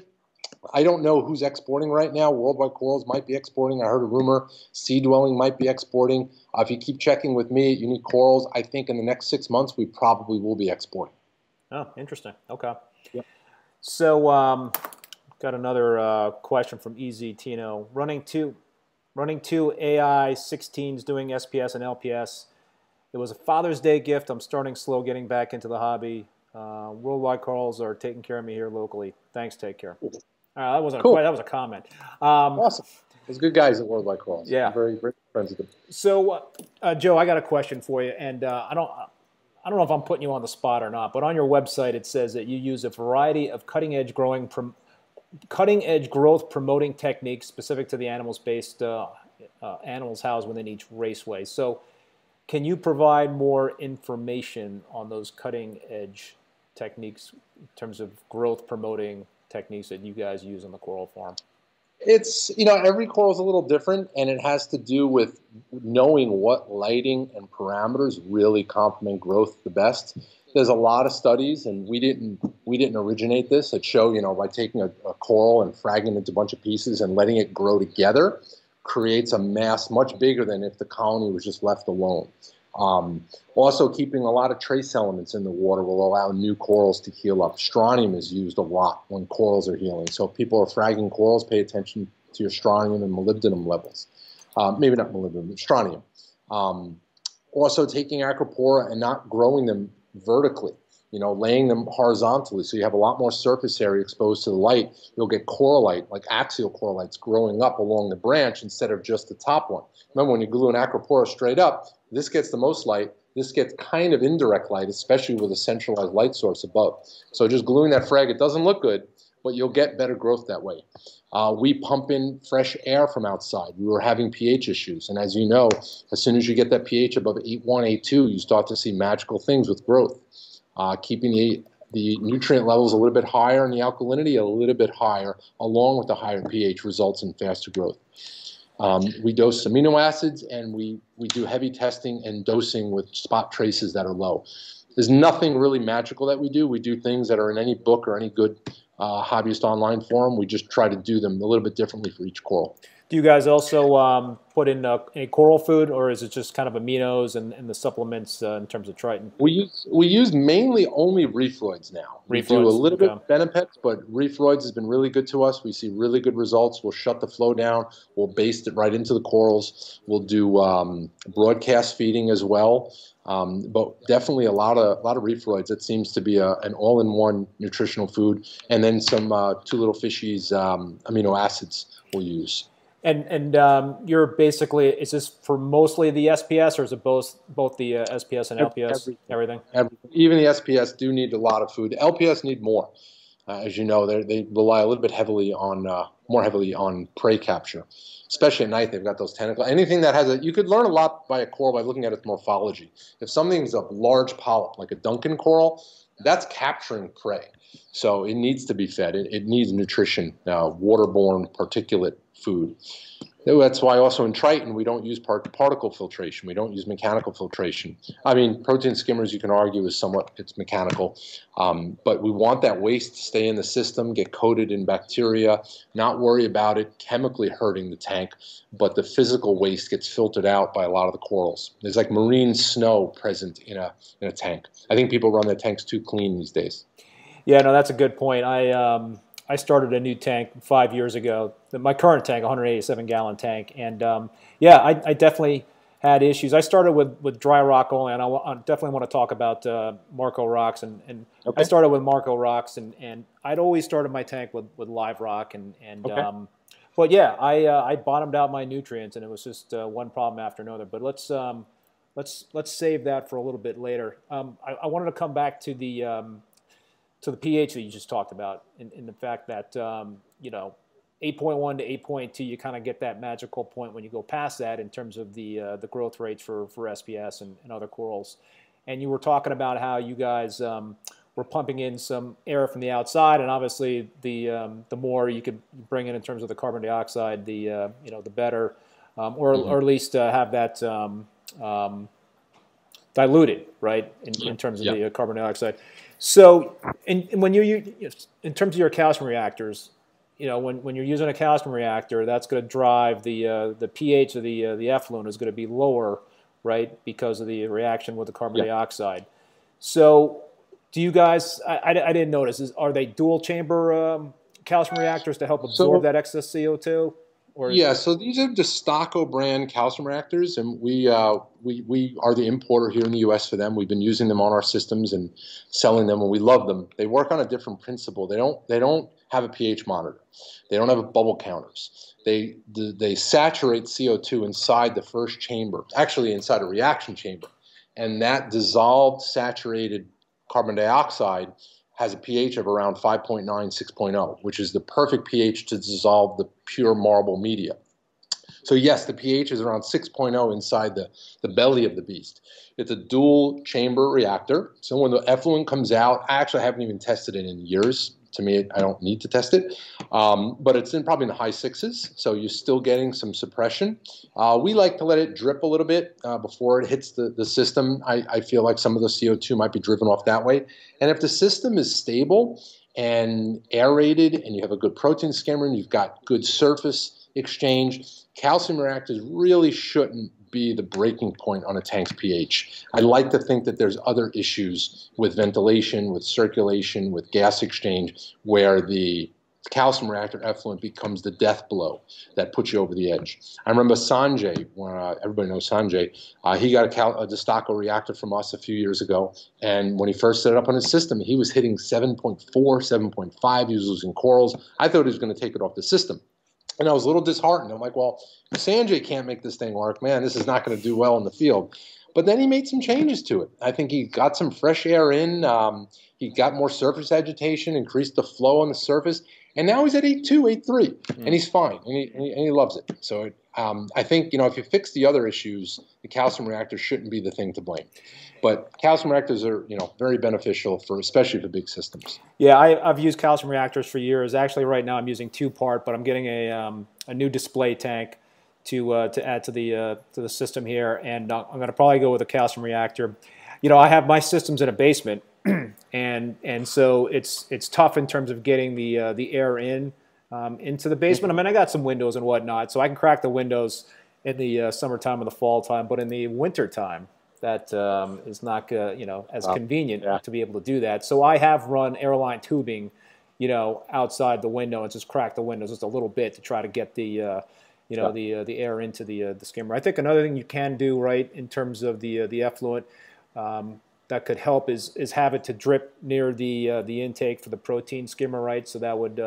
I don't know who's exporting right now. Worldwide Corals might be exporting. I heard a rumor Sea Dwelling might be exporting. Uh, if you keep checking with me you need Corals, I think in the next six months we probably will be exporting. Oh, interesting. Okay. Yep. So, um, got another uh, question from Easy Tino. Running two, running two AI 16s doing SPS and LPS. It was a Father's Day gift. I'm starting slow, getting back into the hobby. Uh, worldwide corals are taking care of me here locally. Thanks. Take care. Right, that wasn't cool. a that was a comment. Um, awesome. Those good guys at Worldwide Corals. Yeah, I'm very friends with them. So, uh, Joe, I got a question for you, and uh, I don't. I don't know if I'm putting you on the spot or not, but on your website it says that you use a variety of cutting edge growing, prom- cutting edge growth promoting techniques specific to the animals based uh, uh, animals housed within each raceway. So, can you provide more information on those cutting edge techniques in terms of growth promoting techniques that you guys use on the coral farm? It's you know every coral is a little different, and it has to do with knowing what lighting and parameters really complement growth the best. There's a lot of studies, and we didn't we didn't originate this that show you know by taking a, a coral and fragging it into a bunch of pieces and letting it grow together creates a mass much bigger than if the colony was just left alone. Um, also, keeping a lot of trace elements in the water will allow new corals to heal up. Strontium is used a lot when corals are healing. So if people are fragging corals, pay attention to your strontium and molybdenum levels. Um, maybe not molybdenum, strontium. Um, also, taking acropora and not growing them vertically you know, laying them horizontally so you have a lot more surface area exposed to the light. You'll get corallite, like axial corallites, growing up along the branch instead of just the top one. Remember, when you glue an acropora straight up, this gets the most light. This gets kind of indirect light, especially with a centralized light source above. So just gluing that frag, it doesn't look good, but you'll get better growth that way. Uh, we pump in fresh air from outside. We were having pH issues. And as you know, as soon as you get that pH above 8.1, 8.2, you start to see magical things with growth uh, keeping the, the nutrient levels a little bit higher and the alkalinity a little bit higher, along with the higher pH, results in faster growth. Um, we dose amino acids and we, we do heavy testing and dosing with spot traces that are low. There's nothing really magical that we do. We do things that are in any book or any good uh, hobbyist online forum. We just try to do them a little bit differently for each coral. Do you guys also um, put in uh, any coral food, or is it just kind of aminos and, and the supplements uh, in terms of Triton? We use we use mainly only Reefroids now. We do a little okay. bit BenePets, but Reefroids has been really good to us. We see really good results. We'll shut the flow down. We'll baste it right into the corals. We'll do um, broadcast feeding as well. Um, but definitely a lot of a lot of Reefroids. It seems to be a, an all-in-one nutritional food, and then some uh, two little fishies um, amino acids we'll use. And and um, you're basically is this for mostly the SPS or is it both both the uh, SPS and LPS everything? everything? Even the SPS do need a lot of food. LPS need more, uh, as you know. They rely a little bit heavily on uh, more heavily on prey capture, especially at night. They've got those tentacles. Anything that has a you could learn a lot by a coral by looking at its morphology. If something's a large polyp like a Duncan coral, that's capturing prey. So it needs to be fed. It, it needs nutrition, uh, waterborne particulate food. That's why also in Triton we don't use part particle filtration. We don't use mechanical filtration. I mean, protein skimmers you can argue is somewhat it's mechanical, um, but we want that waste to stay in the system, get coated in bacteria, not worry about it chemically hurting the tank, but the physical waste gets filtered out by a lot of the corals. There's like marine snow present in a in a tank. I think people run their tanks too clean these days. Yeah, no, that's a good point. I um, I started a new tank five years ago. My current tank, 187 gallon tank, and um, yeah, I, I, definitely had issues. I started with, with dry rock only, and I, I definitely want to talk about uh, Marco rocks. And, and okay. I started with Marco rocks, and, and I'd always started my tank with, with live rock, and and okay. um, but yeah, I uh, I bottomed out my nutrients, and it was just uh, one problem after another. But let's um, let's let's save that for a little bit later. Um, I, I, wanted to come back to the um, to the pH that you just talked about, and, in the fact that um, you know 8.1 to 8.2, you kind of get that magical point when you go past that in terms of the uh, the growth rates for for SPS and, and, other corals. And you were talking about how you guys um, were pumping in some air from the outside, and obviously the um, the more you could bring in in terms of the carbon dioxide, the uh, you know the better, um, or mm-hmm. or at least uh, have that um, um, diluted, right, in, in terms of the uh, carbon dioxide. So, in, when you, you in terms of your calcium reactors, you know, when, when you're using a calcium reactor, that's going to drive the uh, the pH of the uh, the effluent is going to be lower, right, because of the reaction with the carbon yeah. dioxide. So, do you guys? I, I, I, didn't notice. Is, are they dual chamber um, calcium reactors to help absorb so, that excess CO2? Or yeah, so these are Dastaco brand calcium reactors, and we uh, we we are the importer here in the U.S. for them. We've been using them on our systems and selling them, and we love them. They work on a different principle. They don't they don't have a pH monitor. They don't have bubble counters. They they saturate CO2 inside the first chamber, actually inside a reaction chamber, and that dissolved saturated carbon dioxide has a pH of around 5.9, 6.0, which is the perfect pH to dissolve the pure marble media. So yes, the pH is around 6.0 inside the, the belly of the beast. It's a dual chamber reactor. So when the effluent comes out, I actually haven't even tested it in years to me, I don't need to test it. Um, but it's in probably in the high sixes, so you're still getting some suppression. Uh, we like to let it drip a little bit uh, before it hits the, the system. I, I feel like some of the CO2 might be driven off that way. And if the system is stable and aerated and you have a good protein skimmer and you've got good surface exchange, calcium reactors really shouldn't be the breaking point on a tank's pH. I like to think that there's other issues with ventilation, with circulation, with gas exchange, where the calcium reactor effluent becomes the death blow that puts you over the edge. I remember Sanjay, uh, everybody knows Sanjay, uh, he got a, Cal- a Dastaco reactor from us a few years ago, and when he first set it up on his system, he was hitting 7.4, 7.5, he was losing corals. I thought he was going to take it off the system. And I was a little disheartened. I'm like, well, Sanjay can't make this thing work, man, this is not going to do well in the field. But then he made some changes to it. I think he got some fresh air in. Um, he got more surface agitation, increased the flow on the surface, and now he's at 8.2, 8.3, mm. and he's fine, and he, and he, and he loves it. So um, I think, you know, if you fix the other issues, the calcium reactor shouldn't be the thing to blame. But calcium reactors are, you know, very beneficial for, especially for big systems. Yeah, I, have used calcium reactors for years. Actually, right now I'm using two part, but I'm getting a, um, a new display tank to uh, to add to the uh, to the system here, and uh, I'm going to probably go with a calcium reactor. You know, I have my systems in a basement, and and so it's it's tough in terms of getting the uh, the air in um, into the basement. I mean, I got some windows and whatnot, so I can crack the windows in the uh, summertime or the fall time, but in the winter time, that um, is not uh, you know as wow. convenient yeah. to be able to do that. So I have run airline tubing, you know, outside the window and just crack the windows just a little bit to try to get the uh, you know yeah. the uh, the air into the uh, the skimmer. I think another thing you can do right in terms of the uh, the effluent. Um, that could help is is have it to drip near the uh, the intake for the protein skimmer, right? So that would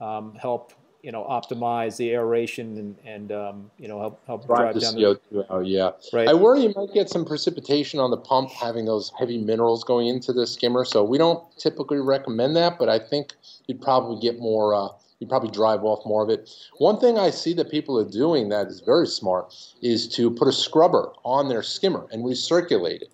um, help you know optimize the aeration and, and um, you know help help drive, drive the CO2 the, out. Yeah, right. I worry you might get some precipitation on the pump having those heavy minerals going into the skimmer. So we don't typically recommend that, but I think you'd probably get more. Uh, you'd probably drive off more of it. One thing I see that people are doing that is very smart is to put a scrubber on their skimmer and recirculate it.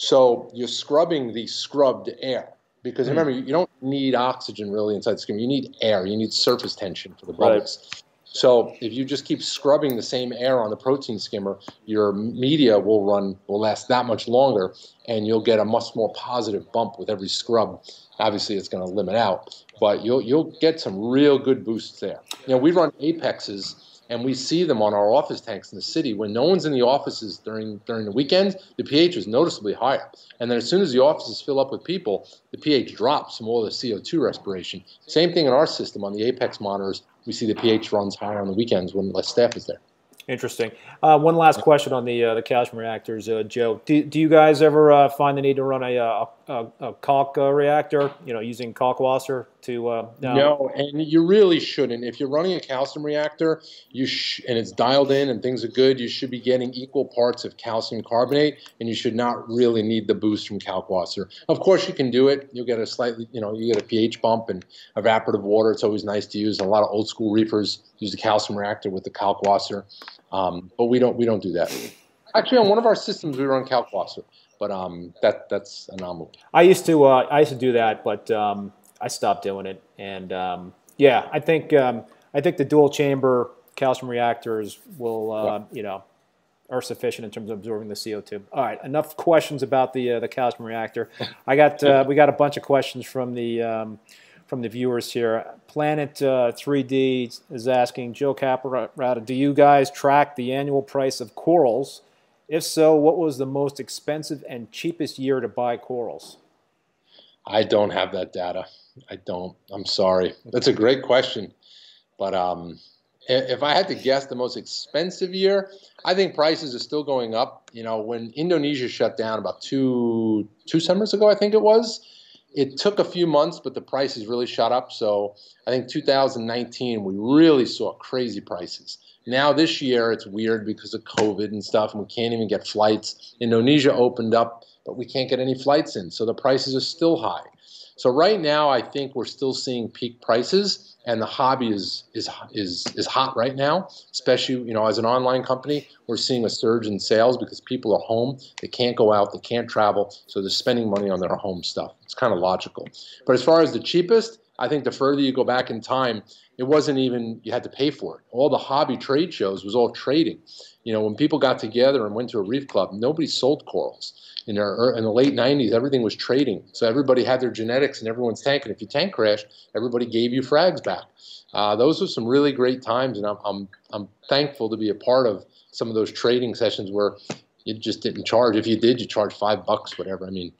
So you're scrubbing the scrubbed air because mm. remember you don't need oxygen really inside the skin. You need air. You need surface tension for the bubbles. Right. So if you just keep scrubbing the same air on the protein skimmer, your media will run will last that much longer, and you'll get a much more positive bump with every scrub. Obviously, it's going to limit out, but you'll you'll get some real good boosts there. You know, we run apexes and we see them on our office tanks in the city. When no one's in the offices during during the weekends, the pH is noticeably higher. And then as soon as the offices fill up with people, the pH drops from all the CO2 respiration. Same thing in our system on the Apex monitors. We see the pH runs higher on the weekends when less staff is there. Interesting. Uh, one last question on the uh, the calcium reactors, uh, Joe. Do, do you guys ever uh, find the need to run a, uh, a, a Kalk uh, reactor? You know, using Kalkwasser to no. no, and you really shouldn't. If you're running a calcium reactor, you sh- and it's dialed in and things are good, you should be getting equal parts of calcium carbonate, and you should not really need the boost from Kalkwasser. Of course, you can do it. You'll get a slightly, you know, you get a pH bump and evaporative water. It's always nice to use. A lot of old school reefers use the calcium reactor with the Kalkwasser. Um, but we don't we don't do that. Actually, on one of our systems, we run Kalkwasser, but um, that that's anomaly. I used to uh, I used to do that, but um, I stopped doing it. And um, yeah, I think um, I think the dual chamber calcium reactors will uh, yeah. you know are sufficient in terms of absorbing the CO2. All right, enough questions about the uh, the calcium reactor. I got uh, we got a bunch of questions from the um, from the viewers here. Planet uh, 3D is asking Joe Caparatta, do you guys track the annual price of corals? If so, what was the most expensive and cheapest year to buy corals? I don't have that data. I don't. I'm sorry. That's a great question. But um, if I had to guess the most expensive year, I think prices are still going up. You know, when Indonesia shut down about two two summers ago, I think it was, it took a few months, but the prices really shot up. So I think 2019 we really saw crazy prices. Now this year it's weird because of COVID and stuff, and we can't even get flights. Indonesia opened up, but we can't get any flights in, so the prices are still high. So right now, I think we're still seeing peak prices, and the hobby is is is is hot right now. Especially, you know, as an online company, we're seeing a surge in sales because people are home, they can't go out, they can't travel, so they're spending money on their home stuff. It's kind of logical. But as far as the cheapest, I think the further you go back in time, it wasn't even you had to pay for it. All the hobby trade shows was all trading. You know, when people got together and went to a reef club, nobody sold corals in, our, in the late 90s, everything was trading. So everybody had their genetics and everyone's tank. And if your tank crashed, everybody gave you frags back. Uh, those were some really great times. And I'm, I'm, I'm thankful to be a part of some of those trading sessions where you just didn't charge. If you did, you charged five bucks, whatever. I mean,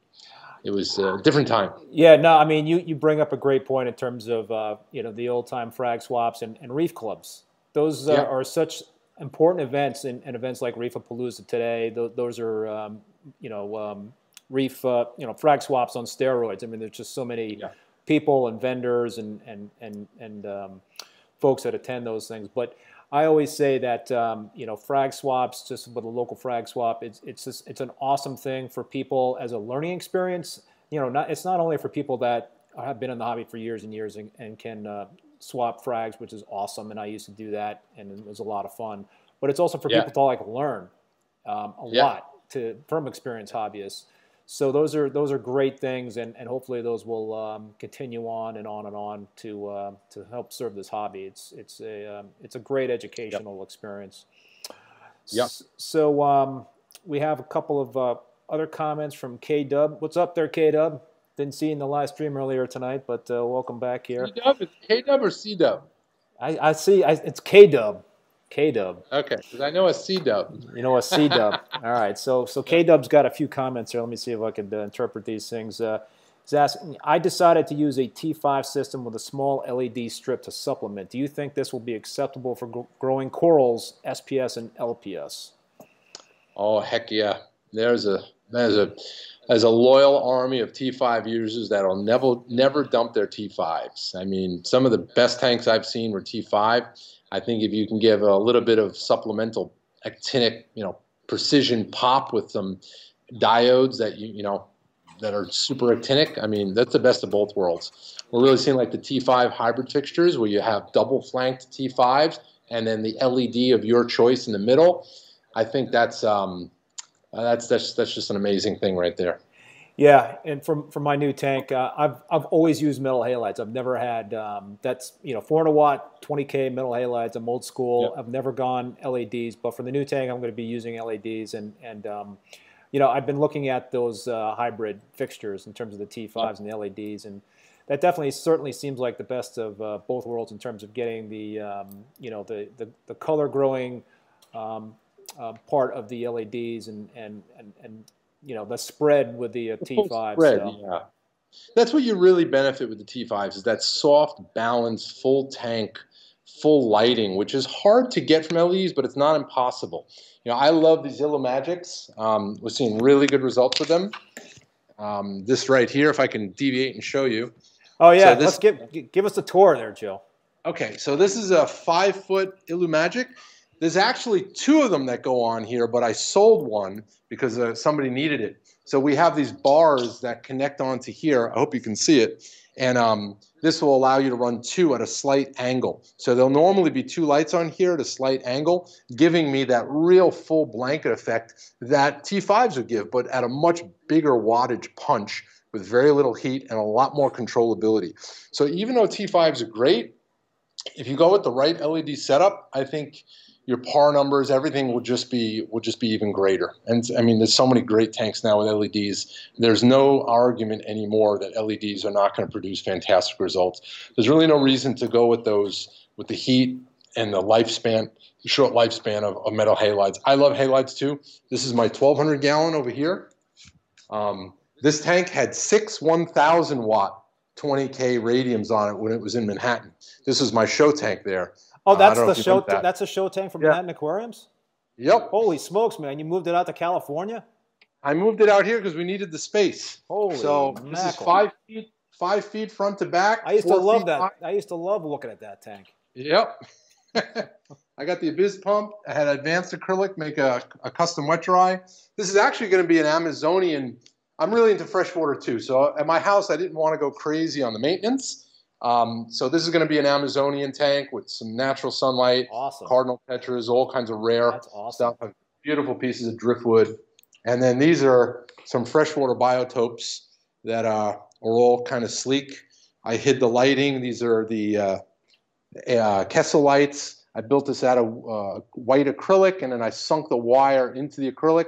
it was a different time. Yeah, no, I mean, you, you bring up a great point in terms of, uh, you know, the old time frag swaps and, and reef clubs. Those uh, yeah. are such important events and, and events like Reefapalooza today. Those, those are um, you know, um, reef, uh, you know, frag swaps on steroids. I mean, there's just so many yeah. people and vendors and and and and um, folks that attend those things. But I always say that um, you know, frag swaps, just with a local frag swap, it's it's just, it's an awesome thing for people as a learning experience. You know, not it's not only for people that have been in the hobby for years and years and, and can uh, swap frags, which is awesome, and I used to do that, and it was a lot of fun. But it's also for yeah. people to like learn um, a yeah. lot to from experienced hobbyists. So those are those are great things, and, and hopefully those will um, continue on and on and on to uh, to help serve this hobby. It's it's a um, it's a great educational yep. experience. Yep. So um, we have a couple of uh, other comments from K Dub. What's up there, K Dub? Didn't see you in the live stream earlier tonight, but uh, welcome back here. K Dub, K Dub or C Dub? I, I see. I, it's K Dub. K Dub. Okay, because I know a C Dub. You know a C Dub. All right, so so K Dub's got a few comments here. Let me see if I can uh, interpret these things. Uh, he's asking, I decided to use a T5 system with a small LED strip to supplement. Do you think this will be acceptable for growing corals, SPS and LPS? Oh heck yeah! There's a there's a there's a loyal army of T5 users that'll never never dump their T5s. I mean, some of the best tanks I've seen were T5 I think if you can give a little bit of supplemental actinic, you know, precision pop with some diodes that you you know that are super actinic, I mean that's the best of both worlds. We're really seeing like the T5 hybrid fixtures where you have double flanked T5s and then the LED of your choice in the middle. I think that's um, that's that's that's just an amazing thing right there. Yeah, and from from my new tank, uh, I've I've always used metal halides. I've never had um, that's you know 400 watt 20k metal halides. I'm old school. Yep. I've never gone LEDs, but for the new tank, I'm going to be using LEDs and and um, you know I've been looking at those uh, hybrid fixtures in terms of the T5s yep. and the LEDs, and that definitely certainly seems like the best of uh, both worlds in terms of getting the um, you know the the, the color growing um, uh, part of the LEDs and and and, and you know the spread with the uh, T5. Spread, yeah. That's what you really benefit with the T5s is that soft, balanced, full tank, full lighting, which is hard to get from LEDs, but it's not impossible. You know, I love these Illumagics. Um, we're seeing really good results with them. Um, this right here, if I can deviate and show you. Oh yeah, so this, let's give give us a tour there, Joe. Okay, so this is a five foot Illumagic. There's actually two of them that go on here, but I sold one because uh, somebody needed it. So we have these bars that connect onto here. I hope you can see it. And um, this will allow you to run two at a slight angle. So there'll normally be two lights on here at a slight angle, giving me that real full blanket effect that T5s would give, but at a much bigger wattage punch with very little heat and a lot more controllability. So even though T5s are great, if you go with the right LED setup, I think your par numbers, everything will just be will just be even greater. And I mean, there's so many great tanks now with LEDs. There's no argument anymore that LEDs are not going to produce fantastic results. There's really no reason to go with those with the heat and the lifespan, short lifespan of, of metal halides. I love halides too. This is my 1200 gallon over here. Um, this tank had six 1,000 watt 20k radiums on it when it was in Manhattan. This is my show tank there. Oh, that's uh, the show. That. That's a show tank from yeah. Manhattan Aquariums. Yep. Holy smokes, man! You moved it out to California. I moved it out here because we needed the space. Holy so mackerel. this is five feet, five feet front to back. I used to love that. High. I used to love looking at that tank. Yep. I got the Abyss pump. I had advanced acrylic, make a, a custom wet dry. This is actually going to be an Amazonian. I'm really into freshwater too. So at my house, I didn't want to go crazy on the maintenance. Um, so this is going to be an Amazonian tank with some natural sunlight, awesome. cardinal tetras, all kinds of rare awesome. stuff, beautiful pieces of driftwood. And then these are some freshwater biotopes that uh, are all kind of sleek. I hid the lighting. These are the uh, uh, Kessil lights. I built this out of uh, white acrylic, and then I sunk the wire into the acrylic,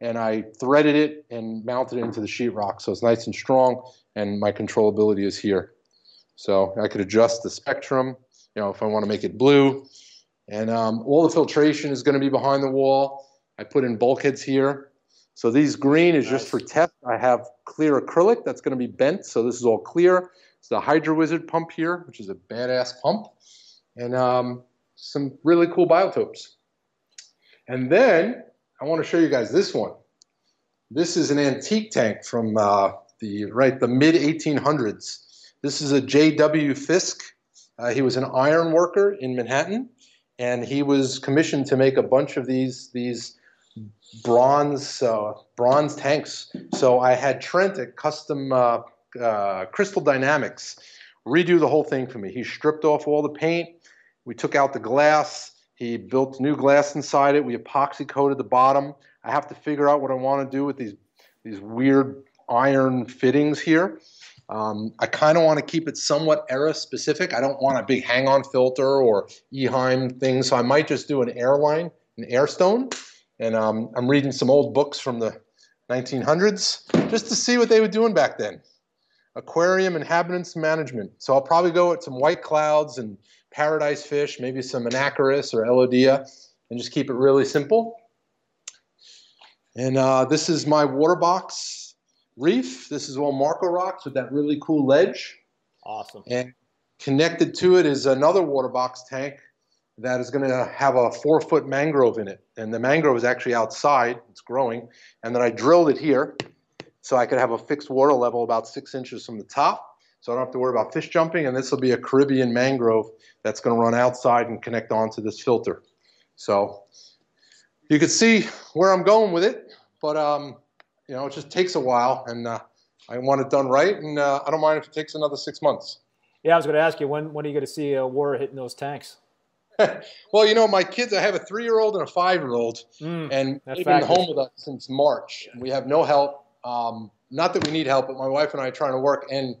and I threaded it and mounted it into the sheetrock. So it's nice and strong, and my controllability is here. So I could adjust the spectrum, you know, if I want to make it blue. And um, all the filtration is going to be behind the wall. I put in bulkheads here. So these green is nice. just for test. I have clear acrylic that's going to be bent. So this is all clear. It's the Hydro Wizard pump here, which is a badass pump. And um, some really cool biotopes. And then I want to show you guys this one. This is an antique tank from uh, the right the mid 1800s. This is a J.W. Fiske. Uh, he was an iron worker in Manhattan, and he was commissioned to make a bunch of these these bronze uh, bronze tanks. So I had Trent at Custom uh, uh, Crystal Dynamics redo the whole thing for me. He stripped off all the paint. We took out the glass. He built new glass inside it. We epoxy coated the bottom. I have to figure out what I want to do with these these weird iron fittings here. Um, I kind of want to keep it somewhat era specific. I don't want a big hang on filter or Eheim thing, so I might just do an airline, an airstone. And um, I'm reading some old books from the 1900s just to see what they were doing back then. Aquarium inhabitants management. So I'll probably go with some white clouds and paradise fish, maybe some Anacharis or Elodea, and just keep it really simple. And uh, this is my water box reef. This is all Marco rocks with that really cool ledge. Awesome. And connected to it is another water box tank that is going to have a four foot mangrove in it. And the mangrove is actually outside, it's growing. And then I drilled it here so I could have a fixed water level about six inches from the top. So I don't have to worry about fish jumping. And this will be a Caribbean mangrove that's going to run outside and connect onto this filter. So you can see where I'm going with it. But um, you know, it just takes a while, and uh, I want it done right, and uh, I don't mind if it takes another six months. Yeah, I was going to ask you when when are you going to see a war hitting those tanks? well, you know, my kids, I have a three year old and a five year old, mm, and they've been home with us since March. We have no help. Um, not that we need help, but my wife and I are trying to work and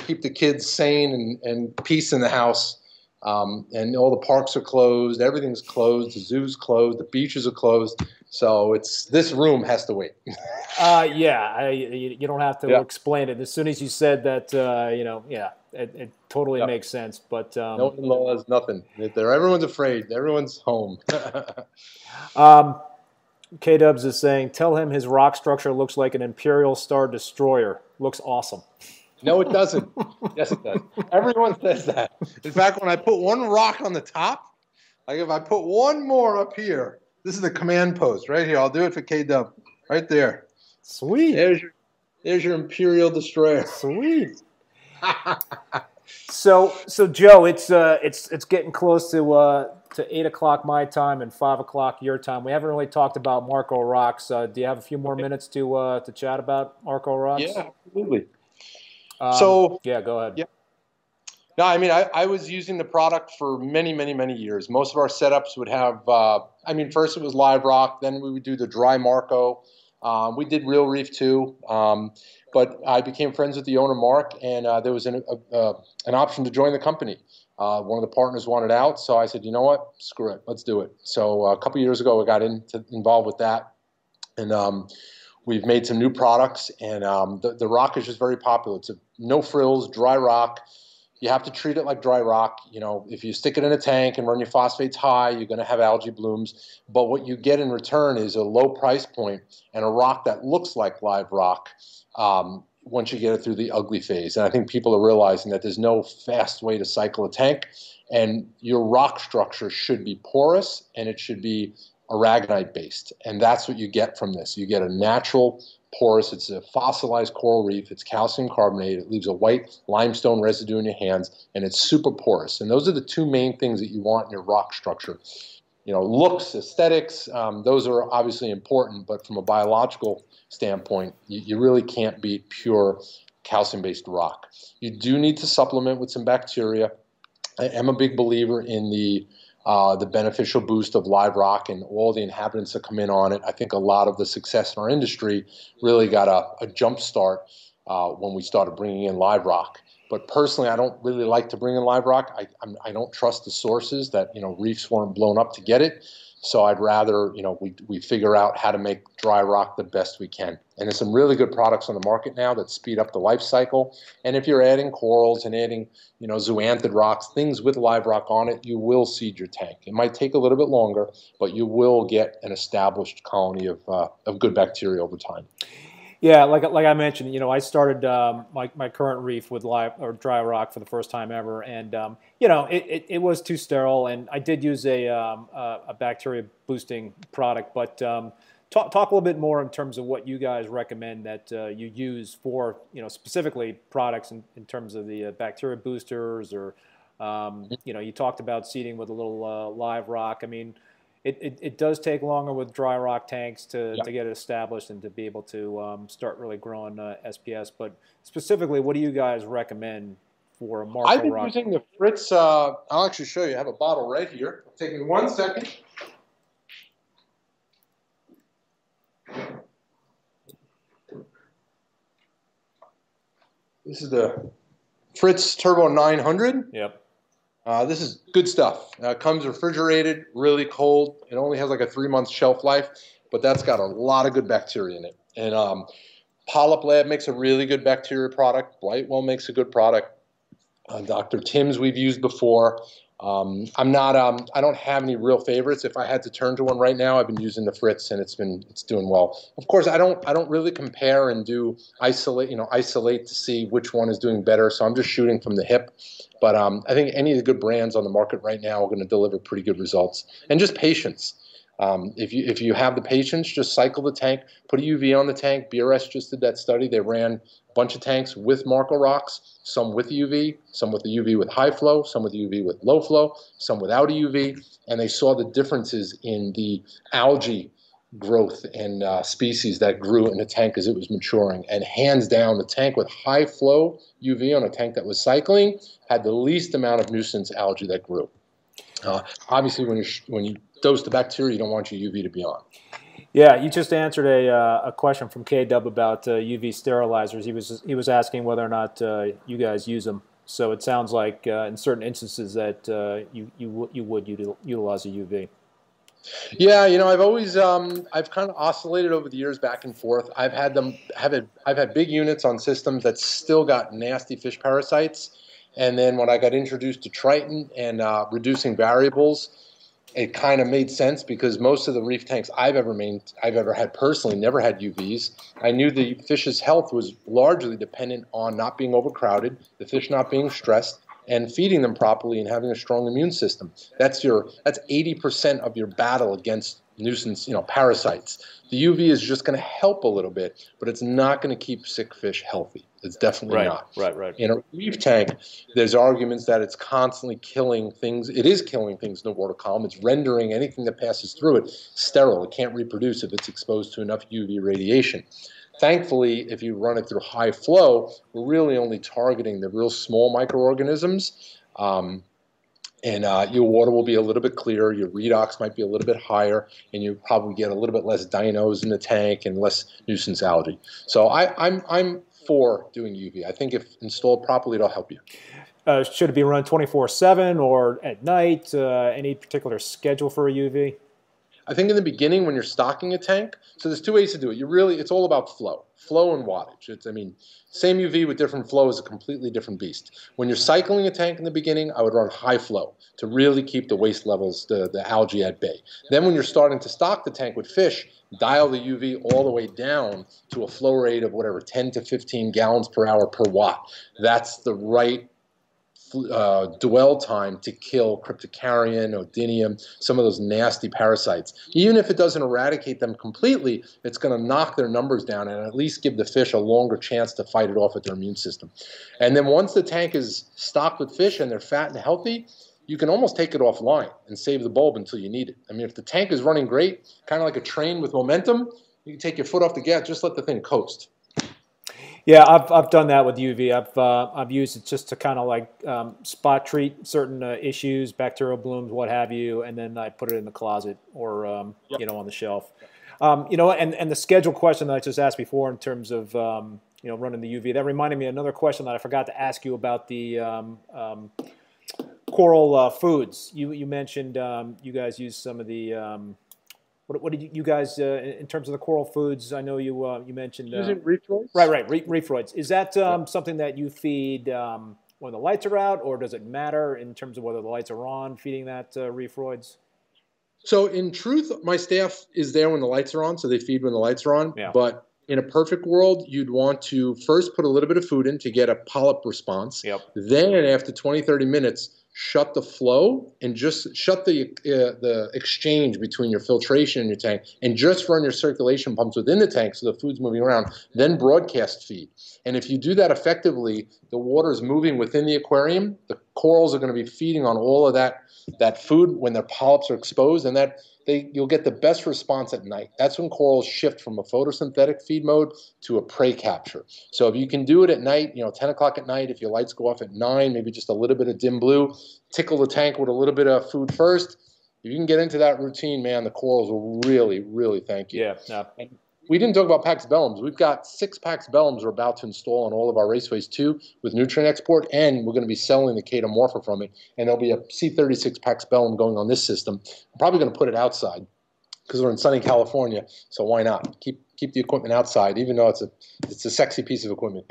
keep the kids sane and, and peace in the house. Um, and all the parks are closed, everything's closed, the zoo's closed, the beaches are closed. So it's this room has to wait. uh, yeah, I, you, you, don't have to yeah. explain it. As soon as you said that, uh, you know, yeah, it, it totally yep. makes sense. But um, no in-laws, nothing. There, everyone's afraid. Everyone's home. um, K Dubs is saying, tell him his rock structure looks like an Imperial Star Destroyer. Looks awesome. No, it doesn't. yes, it does. Everyone says that. In fact, when I put one rock on the top, like if I put one more up here, this is the command post right here. I'll do it for K Dub. Right there. Sweet. There's your, there's your Imperial Destroyer. Sweet. so, so Joe, it's uh, it's it's getting close to uh, to eight o'clock my time and five o'clock your time. We haven't really talked about Marco Rocks. Uh, do you have a few more minutes to uh, to chat about Marco Rocks? Yeah, absolutely. Um, so yeah, go ahead. Yeah. No, I mean, I, I, was using the product for many, many, many years. Most of our setups would have, uh, I mean, first it was Live Rock, then we would do the dry Marco. Um, we did Real Reef too, um, but I became friends with the owner, Mark, and uh, there was an, a, uh, an option to join the company. Uh, one of the partners wanted out, so I said, you know what, screw it, let's do it. So uh, a couple years ago, I got into, involved with that, and um, we've made some new products, and um, the, the rock is just very popular. It's a no frills, dry rock. You have to treat it like dry rock. You know, if you stick it in a tank and run your phosphates high, you're going to have algae blooms. But what you get in return is a low price point and a rock that looks like live rock um, once you get it through the ugly phase. And I think people are realizing that there's no fast way to cycle a tank. And your rock structure should be porous and it should be aragonite based. And that's what you get from this. You get a natural porous. It's a fossilized coral reef. It's calcium carbonate. It leaves a white limestone residue in your hands, and it's super porous. And those are the two main things that you want in your rock structure. You know, looks, aesthetics, um, those are obviously important, but from a biological standpoint, you, you really can't beat pure calcium-based rock. You do need to supplement with some bacteria. I am a big believer in the uh, the beneficial boost of live rock and all the inhabitants that come in on it. I think a lot of the success in our industry really got a, a jump start uh, when we started bringing in live rock. But personally, I don't really like to bring in live rock. I, I'm, I do not trust the sources that you know reefs weren't blown up to get it. So I'd rather, you know, we, we figure out how to make dry rock the best we can. And there's some really good products on the market now that speed up the life cycle. And if you're adding corals and adding, you know, zoanthid rocks, things with live rock on it, you will seed your tank. It might take a little bit longer, but you will get an established colony of, uh, of good bacteria over time. Yeah, like like I mentioned, you know, I started um, my my current reef with live or dry rock for the first time ever, and um, you know, it, it, it, was too sterile, and I did use a um, a, a, bacteria boosting product, but um, talk talk a little bit more in terms of what you guys recommend that uh, you use for you know specifically products in, in terms of the uh, bacteria boosters or um, you know, you talked about seeding with a little uh, live rock. I mean it, it, it, does take longer with dry rock tanks to, to get it established and to be able to um, start really growing uh, SPS. But specifically, what do you guys recommend for a Marco I've been rock? using the Fritz. Uh, I'll actually show you. I have a bottle right here. Take me one second. This is the Fritz Turbo 900. Yep. Uh, this is good stuff. Uh, comes refrigerated, really cold. It only has like a three month shelf life, but that's got a lot of good bacteria in it. And um, Polyp Lab makes a really good bacteria product. Brightwell makes a good product. Uh, Dr. Tim's we've used before. Um, I'm not. Um, I don't have any real favorites. If I had to turn to one right now, I've been using the Fritz, and it's been it's doing well. Of course, I don't. I don't really compare and do isolate. You know, isolate to see which one is doing better. So I'm just shooting from the hip. But um, I think any of the good brands on the market right now are going to deliver pretty good results. And just patience. Um, if you if you have the patience, just cycle the tank, put a UV on the tank. BRS just did that study. They ran a bunch of tanks with Marco rocks, some with UV, some with the UV with high flow, some with UV with low flow, some without a UV, and they saw the differences in the algae growth and uh, species that grew in the tank as it was maturing. And hands down, the tank with high flow UV on a tank that was cycling had the least amount of nuisance algae that grew. Uh, obviously, when you when you dose the bacteria, you don't want your UV to be on. Yeah, you just answered a, uh, a question from K Dub about uh, UV sterilizers. He was he was asking whether or not uh, you guys use them. So it sounds like uh, in certain instances that uh, you you you would utilize a UV. Yeah, you know, I've always um, I've kind of oscillated over the years back and forth. I've had them have it, I've had big units on systems that still got nasty fish parasites, and then when I got introduced to Triton and uh, reducing variables, it kind of made sense because most of the reef tanks I've ever made, I've ever had personally, never had UVs. I knew the fish's health was largely dependent on not being overcrowded, the fish not being stressed, and feeding them properly and having a strong immune system. That's your that's 80% of your battle against nuisance, you know, parasites. The UV is just going to help a little bit, but it's not going to keep sick fish healthy. It's definitely right, not. Right, right. In a reef tank, there's arguments that it's constantly killing things. It is killing things in the water column. It's rendering anything that passes through it sterile. It can't reproduce if it's exposed to enough UV radiation. Thankfully, if you run it through high flow, we're really only targeting the real small microorganisms. Um, and uh, your water will be a little bit clearer, your redox might be a little bit higher, and you probably get a little bit less dinos in the tank and less nuisance algae. So I, I'm, I'm for doing UV. I think if installed properly, it'll help you. Uh, should it be run 24-7 or at night? Uh, any particular schedule for a UV? I think in the beginning when you're stocking a tank, so there's two ways to do it. You really, it's all about flow, flow and wattage. It's, I mean, same UV with different flow is a completely different beast. When you're cycling a tank in the beginning, I would run high flow to really keep the waste levels, the, the algae at bay. Then when you're starting to stock the tank with fish, dial the UV all the way down to a flow rate of whatever, 10 to 15 gallons per hour per watt. That's the right uh, dwell time to kill cryptocaryon, oodinium, some of those nasty parasites. Even if it doesn't eradicate them completely, it's going to knock their numbers down and at least give the fish a longer chance to fight it off with their immune system. And then once the tank is stocked with fish and they're fat and healthy, you can almost take it offline and save the bulb until you need it. I mean, if the tank is running great, kind of like a train with momentum, you can take your foot off the gas, just let the thing coast. Yeah, I've, I've done that with UV. I've uh, I've used it just to kind of like um, spot treat certain uh, issues, bacterial blooms, what have you, and then I put it in the closet or um, yep. you know on the shelf. Um, you know, and and the schedule question that I just asked before in terms of um, you know running the UV that reminded me another question that I forgot to ask you about the um, um, coral uh, foods. You you mentioned you guys use some of the what, what did you, you guys, uh, in terms of the coral foods? I know you uh, you mentioned uh, using Reef-Roids. Right, right, re- Reef-Roids. Is that um, yeah. something that you feed um, when the lights are out, or does it matter in terms of whether the lights are on? Feeding that uh, Reef-Roids. So in truth, my staff is there when the lights are on, so they feed when the lights are on. Yeah. But in a perfect world, you'd want to first put a little bit of food in to get a polyp response. Yep. Then after 20, 30 minutes, shut the flow and just shut the uh, the exchange between your filtration and your tank and just run your circulation pumps within the tank so the food's moving around then broadcast feed. And if you do that effectively the water is moving within the aquarium the corals are going to be feeding on all of that that food when their polyps are exposed and that they, you'll get the best response at night. That's when corals shift from a photosynthetic feed mode to a prey capture. So if you can do it at night, you know, 10 o'clock at night, if your lights go off at 9, maybe just a little bit of dim blue, tickle the tank with a little bit of food first. If you can get into that routine, man, the corals will really, really thank you. Yeah. yeah we didn't talk about Pax Bellums. We've got six Pax Bellums we're about to install on all of our raceways too with nutrient export, and we're going to be selling the Chaetomorpha from it. And there'll be a C36 Pax Bellum going on this system. I'm probably going to put it outside because we're in sunny California, so why not keep keep the equipment outside, even though it's a it's a sexy piece of equipment.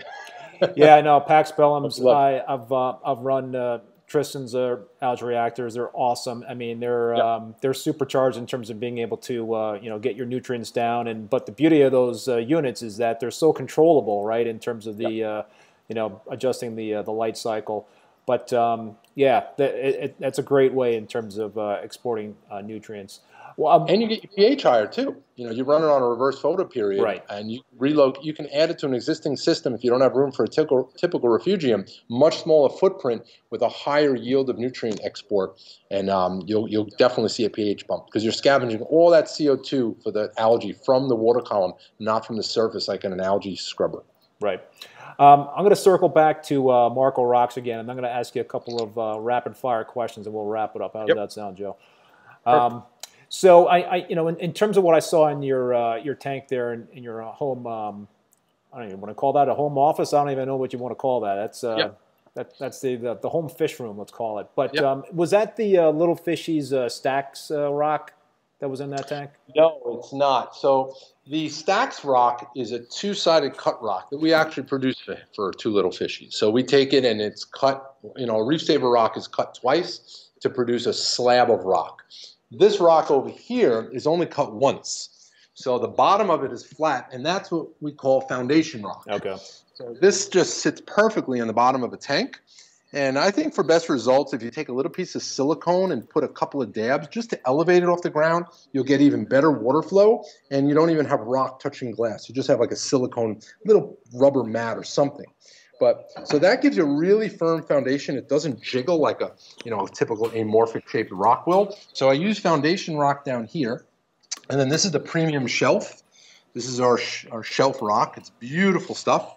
yeah, I know Pax Bellums. I, have uh, I've run uh, Tristan's uh, algae reactors. They're awesome. I mean, they're yep. um, they're supercharged in terms of being able to uh, you know get your nutrients down. And but the beauty of those uh, units is that they're so controllable, right? In terms of the yep. Uh, you know adjusting the uh, the light cycle. But um, yeah, that, it, it, that's a great way in terms of uh, exporting nutrients. Well, um, and you get your pH higher too. You know, you run it on a reverse photoperiod, right? And you reload. You can add it to an existing system if you don't have room for a typical, typical refugium. Much smaller footprint with a higher yield of nutrient export, and um, you'll you'll definitely see a pH bump because you're scavenging all that CO2 for the algae from the water column, not from the surface like in an algae scrubber. Right. Um, I'm going to circle back to uh, Marco Rocks again, and I'm going to ask you a couple of uh, rapid fire questions, and we'll wrap it up. How does yep. that sound, Joe? Um, So I, I you know, in, in, terms of what I saw in your uh, your tank there in, in your home, um, I don't even want to call that a home office. I don't even know what you want to call that. That's uh, yep. that, that's the, the, the home fish room, let's call it. But yep. um, was that the uh, little fishies uh, stacks uh, rock that was in that tank? No, it's not. So the Stacks rock is a two-sided cut rock that we actually produce for, for two little fishies. So we take it and it's cut. You know, a reef saver rock is cut twice to produce a slab of rock. This rock over here is only cut once. So the bottom of it is flat, and that's what we call foundation rock. Okay. So this just sits perfectly in the bottom of a tank. And I think for best results, if you take a little piece of silicone and put a couple of dabs just to elevate it off the ground, you'll get even better water flow. And you don't even have rock touching glass. You just have like a silicone little rubber mat or something. But so that gives you a really firm foundation. It doesn't jiggle like a you know a typical amorphic shaped rock will. So I use foundation rock down here, and then this is the premium shelf. This is our sh our shelf rock. It's beautiful stuff.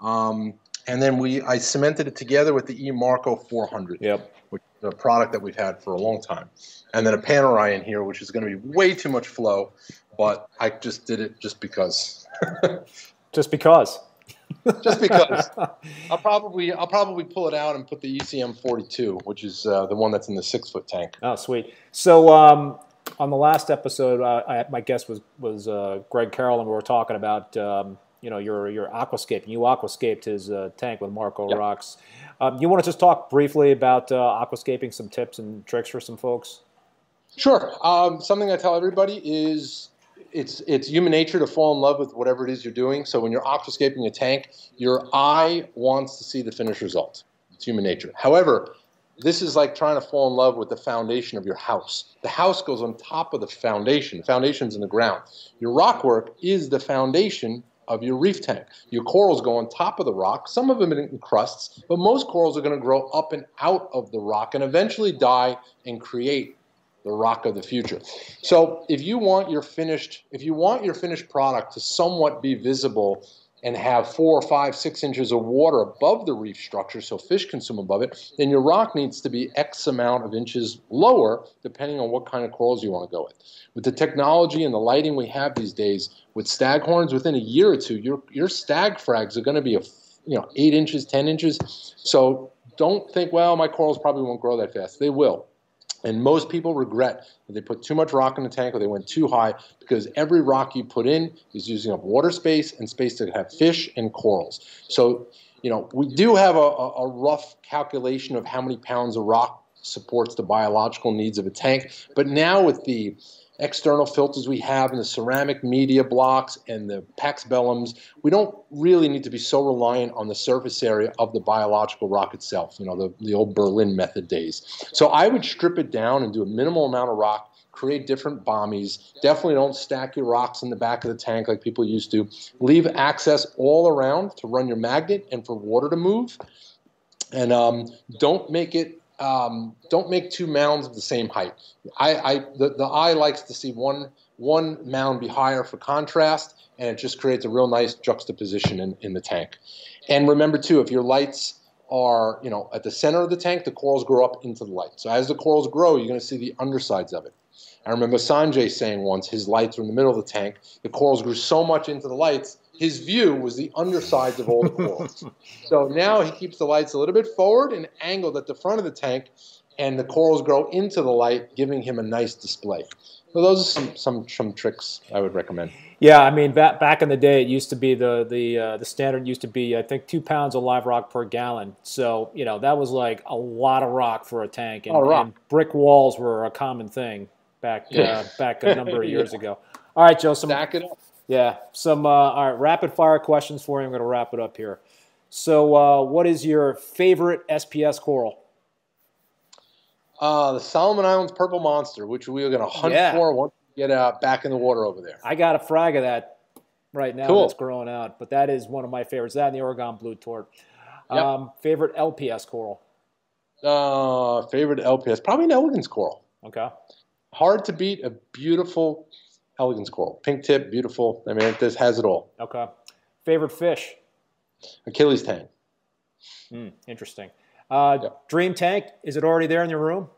Um, and then we I cemented it together with the E Marco 400. Yep. Which is a product that we've had for a long time. And then a Panta Rhei in here, which is going to be way too much flow, but I just did it just because. just because just because I'll probably I'll probably pull it out and put the ECM 42, which is uh, the one that's in the six foot tank. Oh, sweet. So um, on the last episode, uh, I, my guest was was uh, Greg Carroll, and we were talking about um, you know your your aquascape. You aquascaped his uh, tank with Marco yep. rocks. Um, you want to just talk briefly about uh, aquascaping, some tips and tricks for some folks? Sure. Um, something I tell everybody is it's it's human nature to fall in love with whatever it is you're doing. So when you're aquascaping a tank, your eye wants to see the finished result. It's human nature. However, this is like trying to fall in love with the foundation of your house. The house goes on top of the foundation. The foundation's in the ground. Your rock work is the foundation of your reef tank. Your corals go on top of the rock. Some of them in crusts, but most corals are going to grow up and out of the rock and eventually die and create the rock of the future. So if you want your finished, if you want your finished product to somewhat be visible and have four, five, six inches of water above the reef structure so fish can swim above it, then your rock needs to be X amount of inches lower depending on what kind of corals you want to go with. With the technology and the lighting we have these days, with staghorns, within a year or two, your, your stag frags are going to be a you know eight inches, ten inches. So don't think, well, my corals probably won't grow that fast. They will. And most people regret that they put too much rock in the tank or they went too high because every rock you put in is using up water space and space to have fish and corals. So, you know, we do have a, a rough calculation of how many pounds of rock supports the biological needs of a tank. But now with the external filters we have and the ceramic media blocks and the Pax Bellums, we don't really need to be so reliant on the surface area of the biological rock itself, you know, the, the old Berlin method days. So I would strip it down and do a minimal amount of rock, create different bommies. Definitely don't stack your rocks in the back of the tank like people used to. Leave access all around to run your magnet and for water to move. And um, don't make it um, don't make two mounds of the same height. I, I the, the eye likes to see one one mound be higher for contrast, and it just creates a real nice juxtaposition in, in the tank. And remember too, if your lights are you know at the center of the tank, the corals grow up into the light. So as the corals grow, you're going to see the undersides of it. I remember Sanjay saying once his lights were in the middle of the tank. The corals grew so much into the lights his view was the undersides of all the corals. so now he keeps the lights a little bit forward and angled at the front of the tank, and the corals grow into the light, giving him a nice display. So those are some some some tricks I would recommend. Yeah, I mean, back back in the day, it used to be the the uh, the standard used to be I think two pounds of live rock per gallon. So you know that was like a lot of rock for a tank, and, and brick walls were a common thing back uh, back a number of years yeah. ago. All right, Joe. Some, Stack it up. Yeah, some uh, all right, rapid fire questions for you. I'm going to wrap it up here. So, uh, what is your favorite SPS coral? Uh, the Solomon Islands Purple Monster, which we are going to hunt yeah. for once we get uh, back in the water over there. I got a frag of that right now cool. that's growing out, but that is one of my favorites. That and the Oregon Blue Tort. Yep. Um, favorite LPS coral? Uh, favorite LPS, probably an Elegance coral. Okay. Hard to beat, a beautiful Elegance coral. Pink tip, beautiful. I mean, this has it all. Okay. Favorite fish? Achilles tang. Mm, interesting. Uh, Dream tank, is it already there in your room?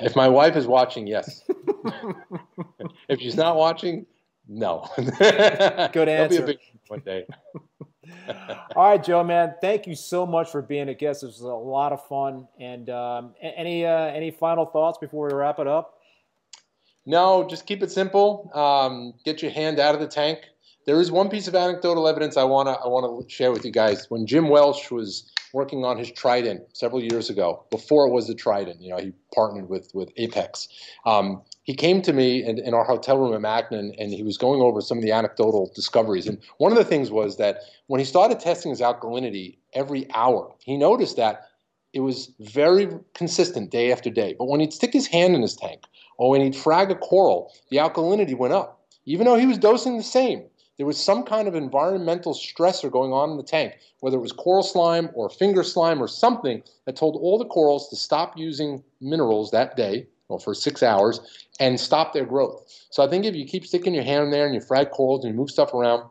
If my wife is watching, yes. if she's not watching, no. Good answer. That'll be a big one day. All right, Joe, man. Thank you so much for being a guest. This was a lot of fun. And um, any uh, any final thoughts before we wrap it up? No, just keep it simple. Um, get your hand out of the tank. There is one piece of anecdotal evidence I wanna I wanna share with you guys. When Jim Welsh was working on his Trident several years ago, before it was the Trident, you know, he partnered with with Apex. Um, he came to me in, in, our hotel room at MACNA, and he was going over some of the anecdotal discoveries. And one of the things was that when he started testing his alkalinity every hour, he noticed that it was very consistent day after day. But when he'd stick his hand in his tank, or when he'd frag a coral, the alkalinity went up, even though he was dosing the same. There was some kind of environmental stressor going on in the tank, whether it was coral slime or finger slime or something that told all the corals to stop using minerals that day, well, for six hours, and stop their growth. So I think if you keep sticking your hand in there and you frag corals and you move stuff around,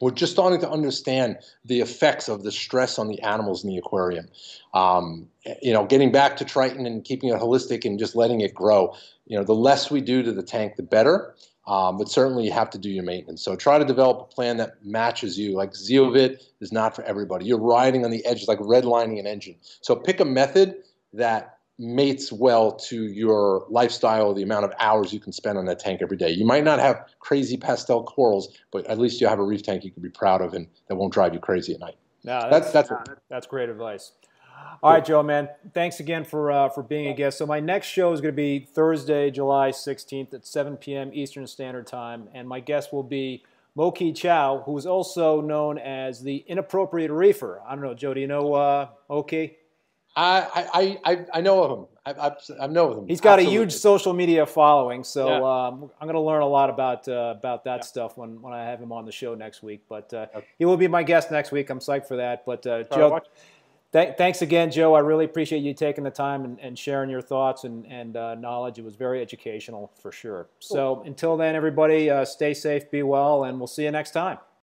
we're just starting to understand the effects of the stress on the animals in the aquarium. Um, you know, getting back to Triton and keeping it holistic and just letting it grow. You know, the less we do to the tank, the better. Um, but certainly you have to do your maintenance. So try to develop a plan that matches you. Like Zeovit is not for everybody. You're riding on the edge, like redlining an engine. So pick a method that mates well to your lifestyle, the amount of hours you can spend on that tank every day. You might not have crazy pastel corals, but at least you have a reef tank you can be proud of and that won't drive you crazy at night. No, that's that's, that's, that's great advice. All right, Joe, man. Thanks again for uh, for being a guest. So my next show is going to be Thursday, July 16th at 7 p.m. Eastern Standard Time, and my guest will be Mo-Kee Chow, who is also known as the Inappropriate Reefer. I don't know, Joe. Do you know uh, Mo-Kee? I, I, I, I know of him. I, I, I know of him. He's got Absolutely. a huge social media following, so yeah. um, I'm going to learn a lot about uh, about that yeah. stuff when, when I have him on the show next week. But uh, okay. he will be my guest next week. I'm psyched for that. But uh, Joe, th- thanks again, Joe. I really appreciate you taking the time and, and sharing your thoughts and, and uh, knowledge. It was very educational for sure. Cool. So until then, everybody, uh, stay safe, be well, and we'll see you next time.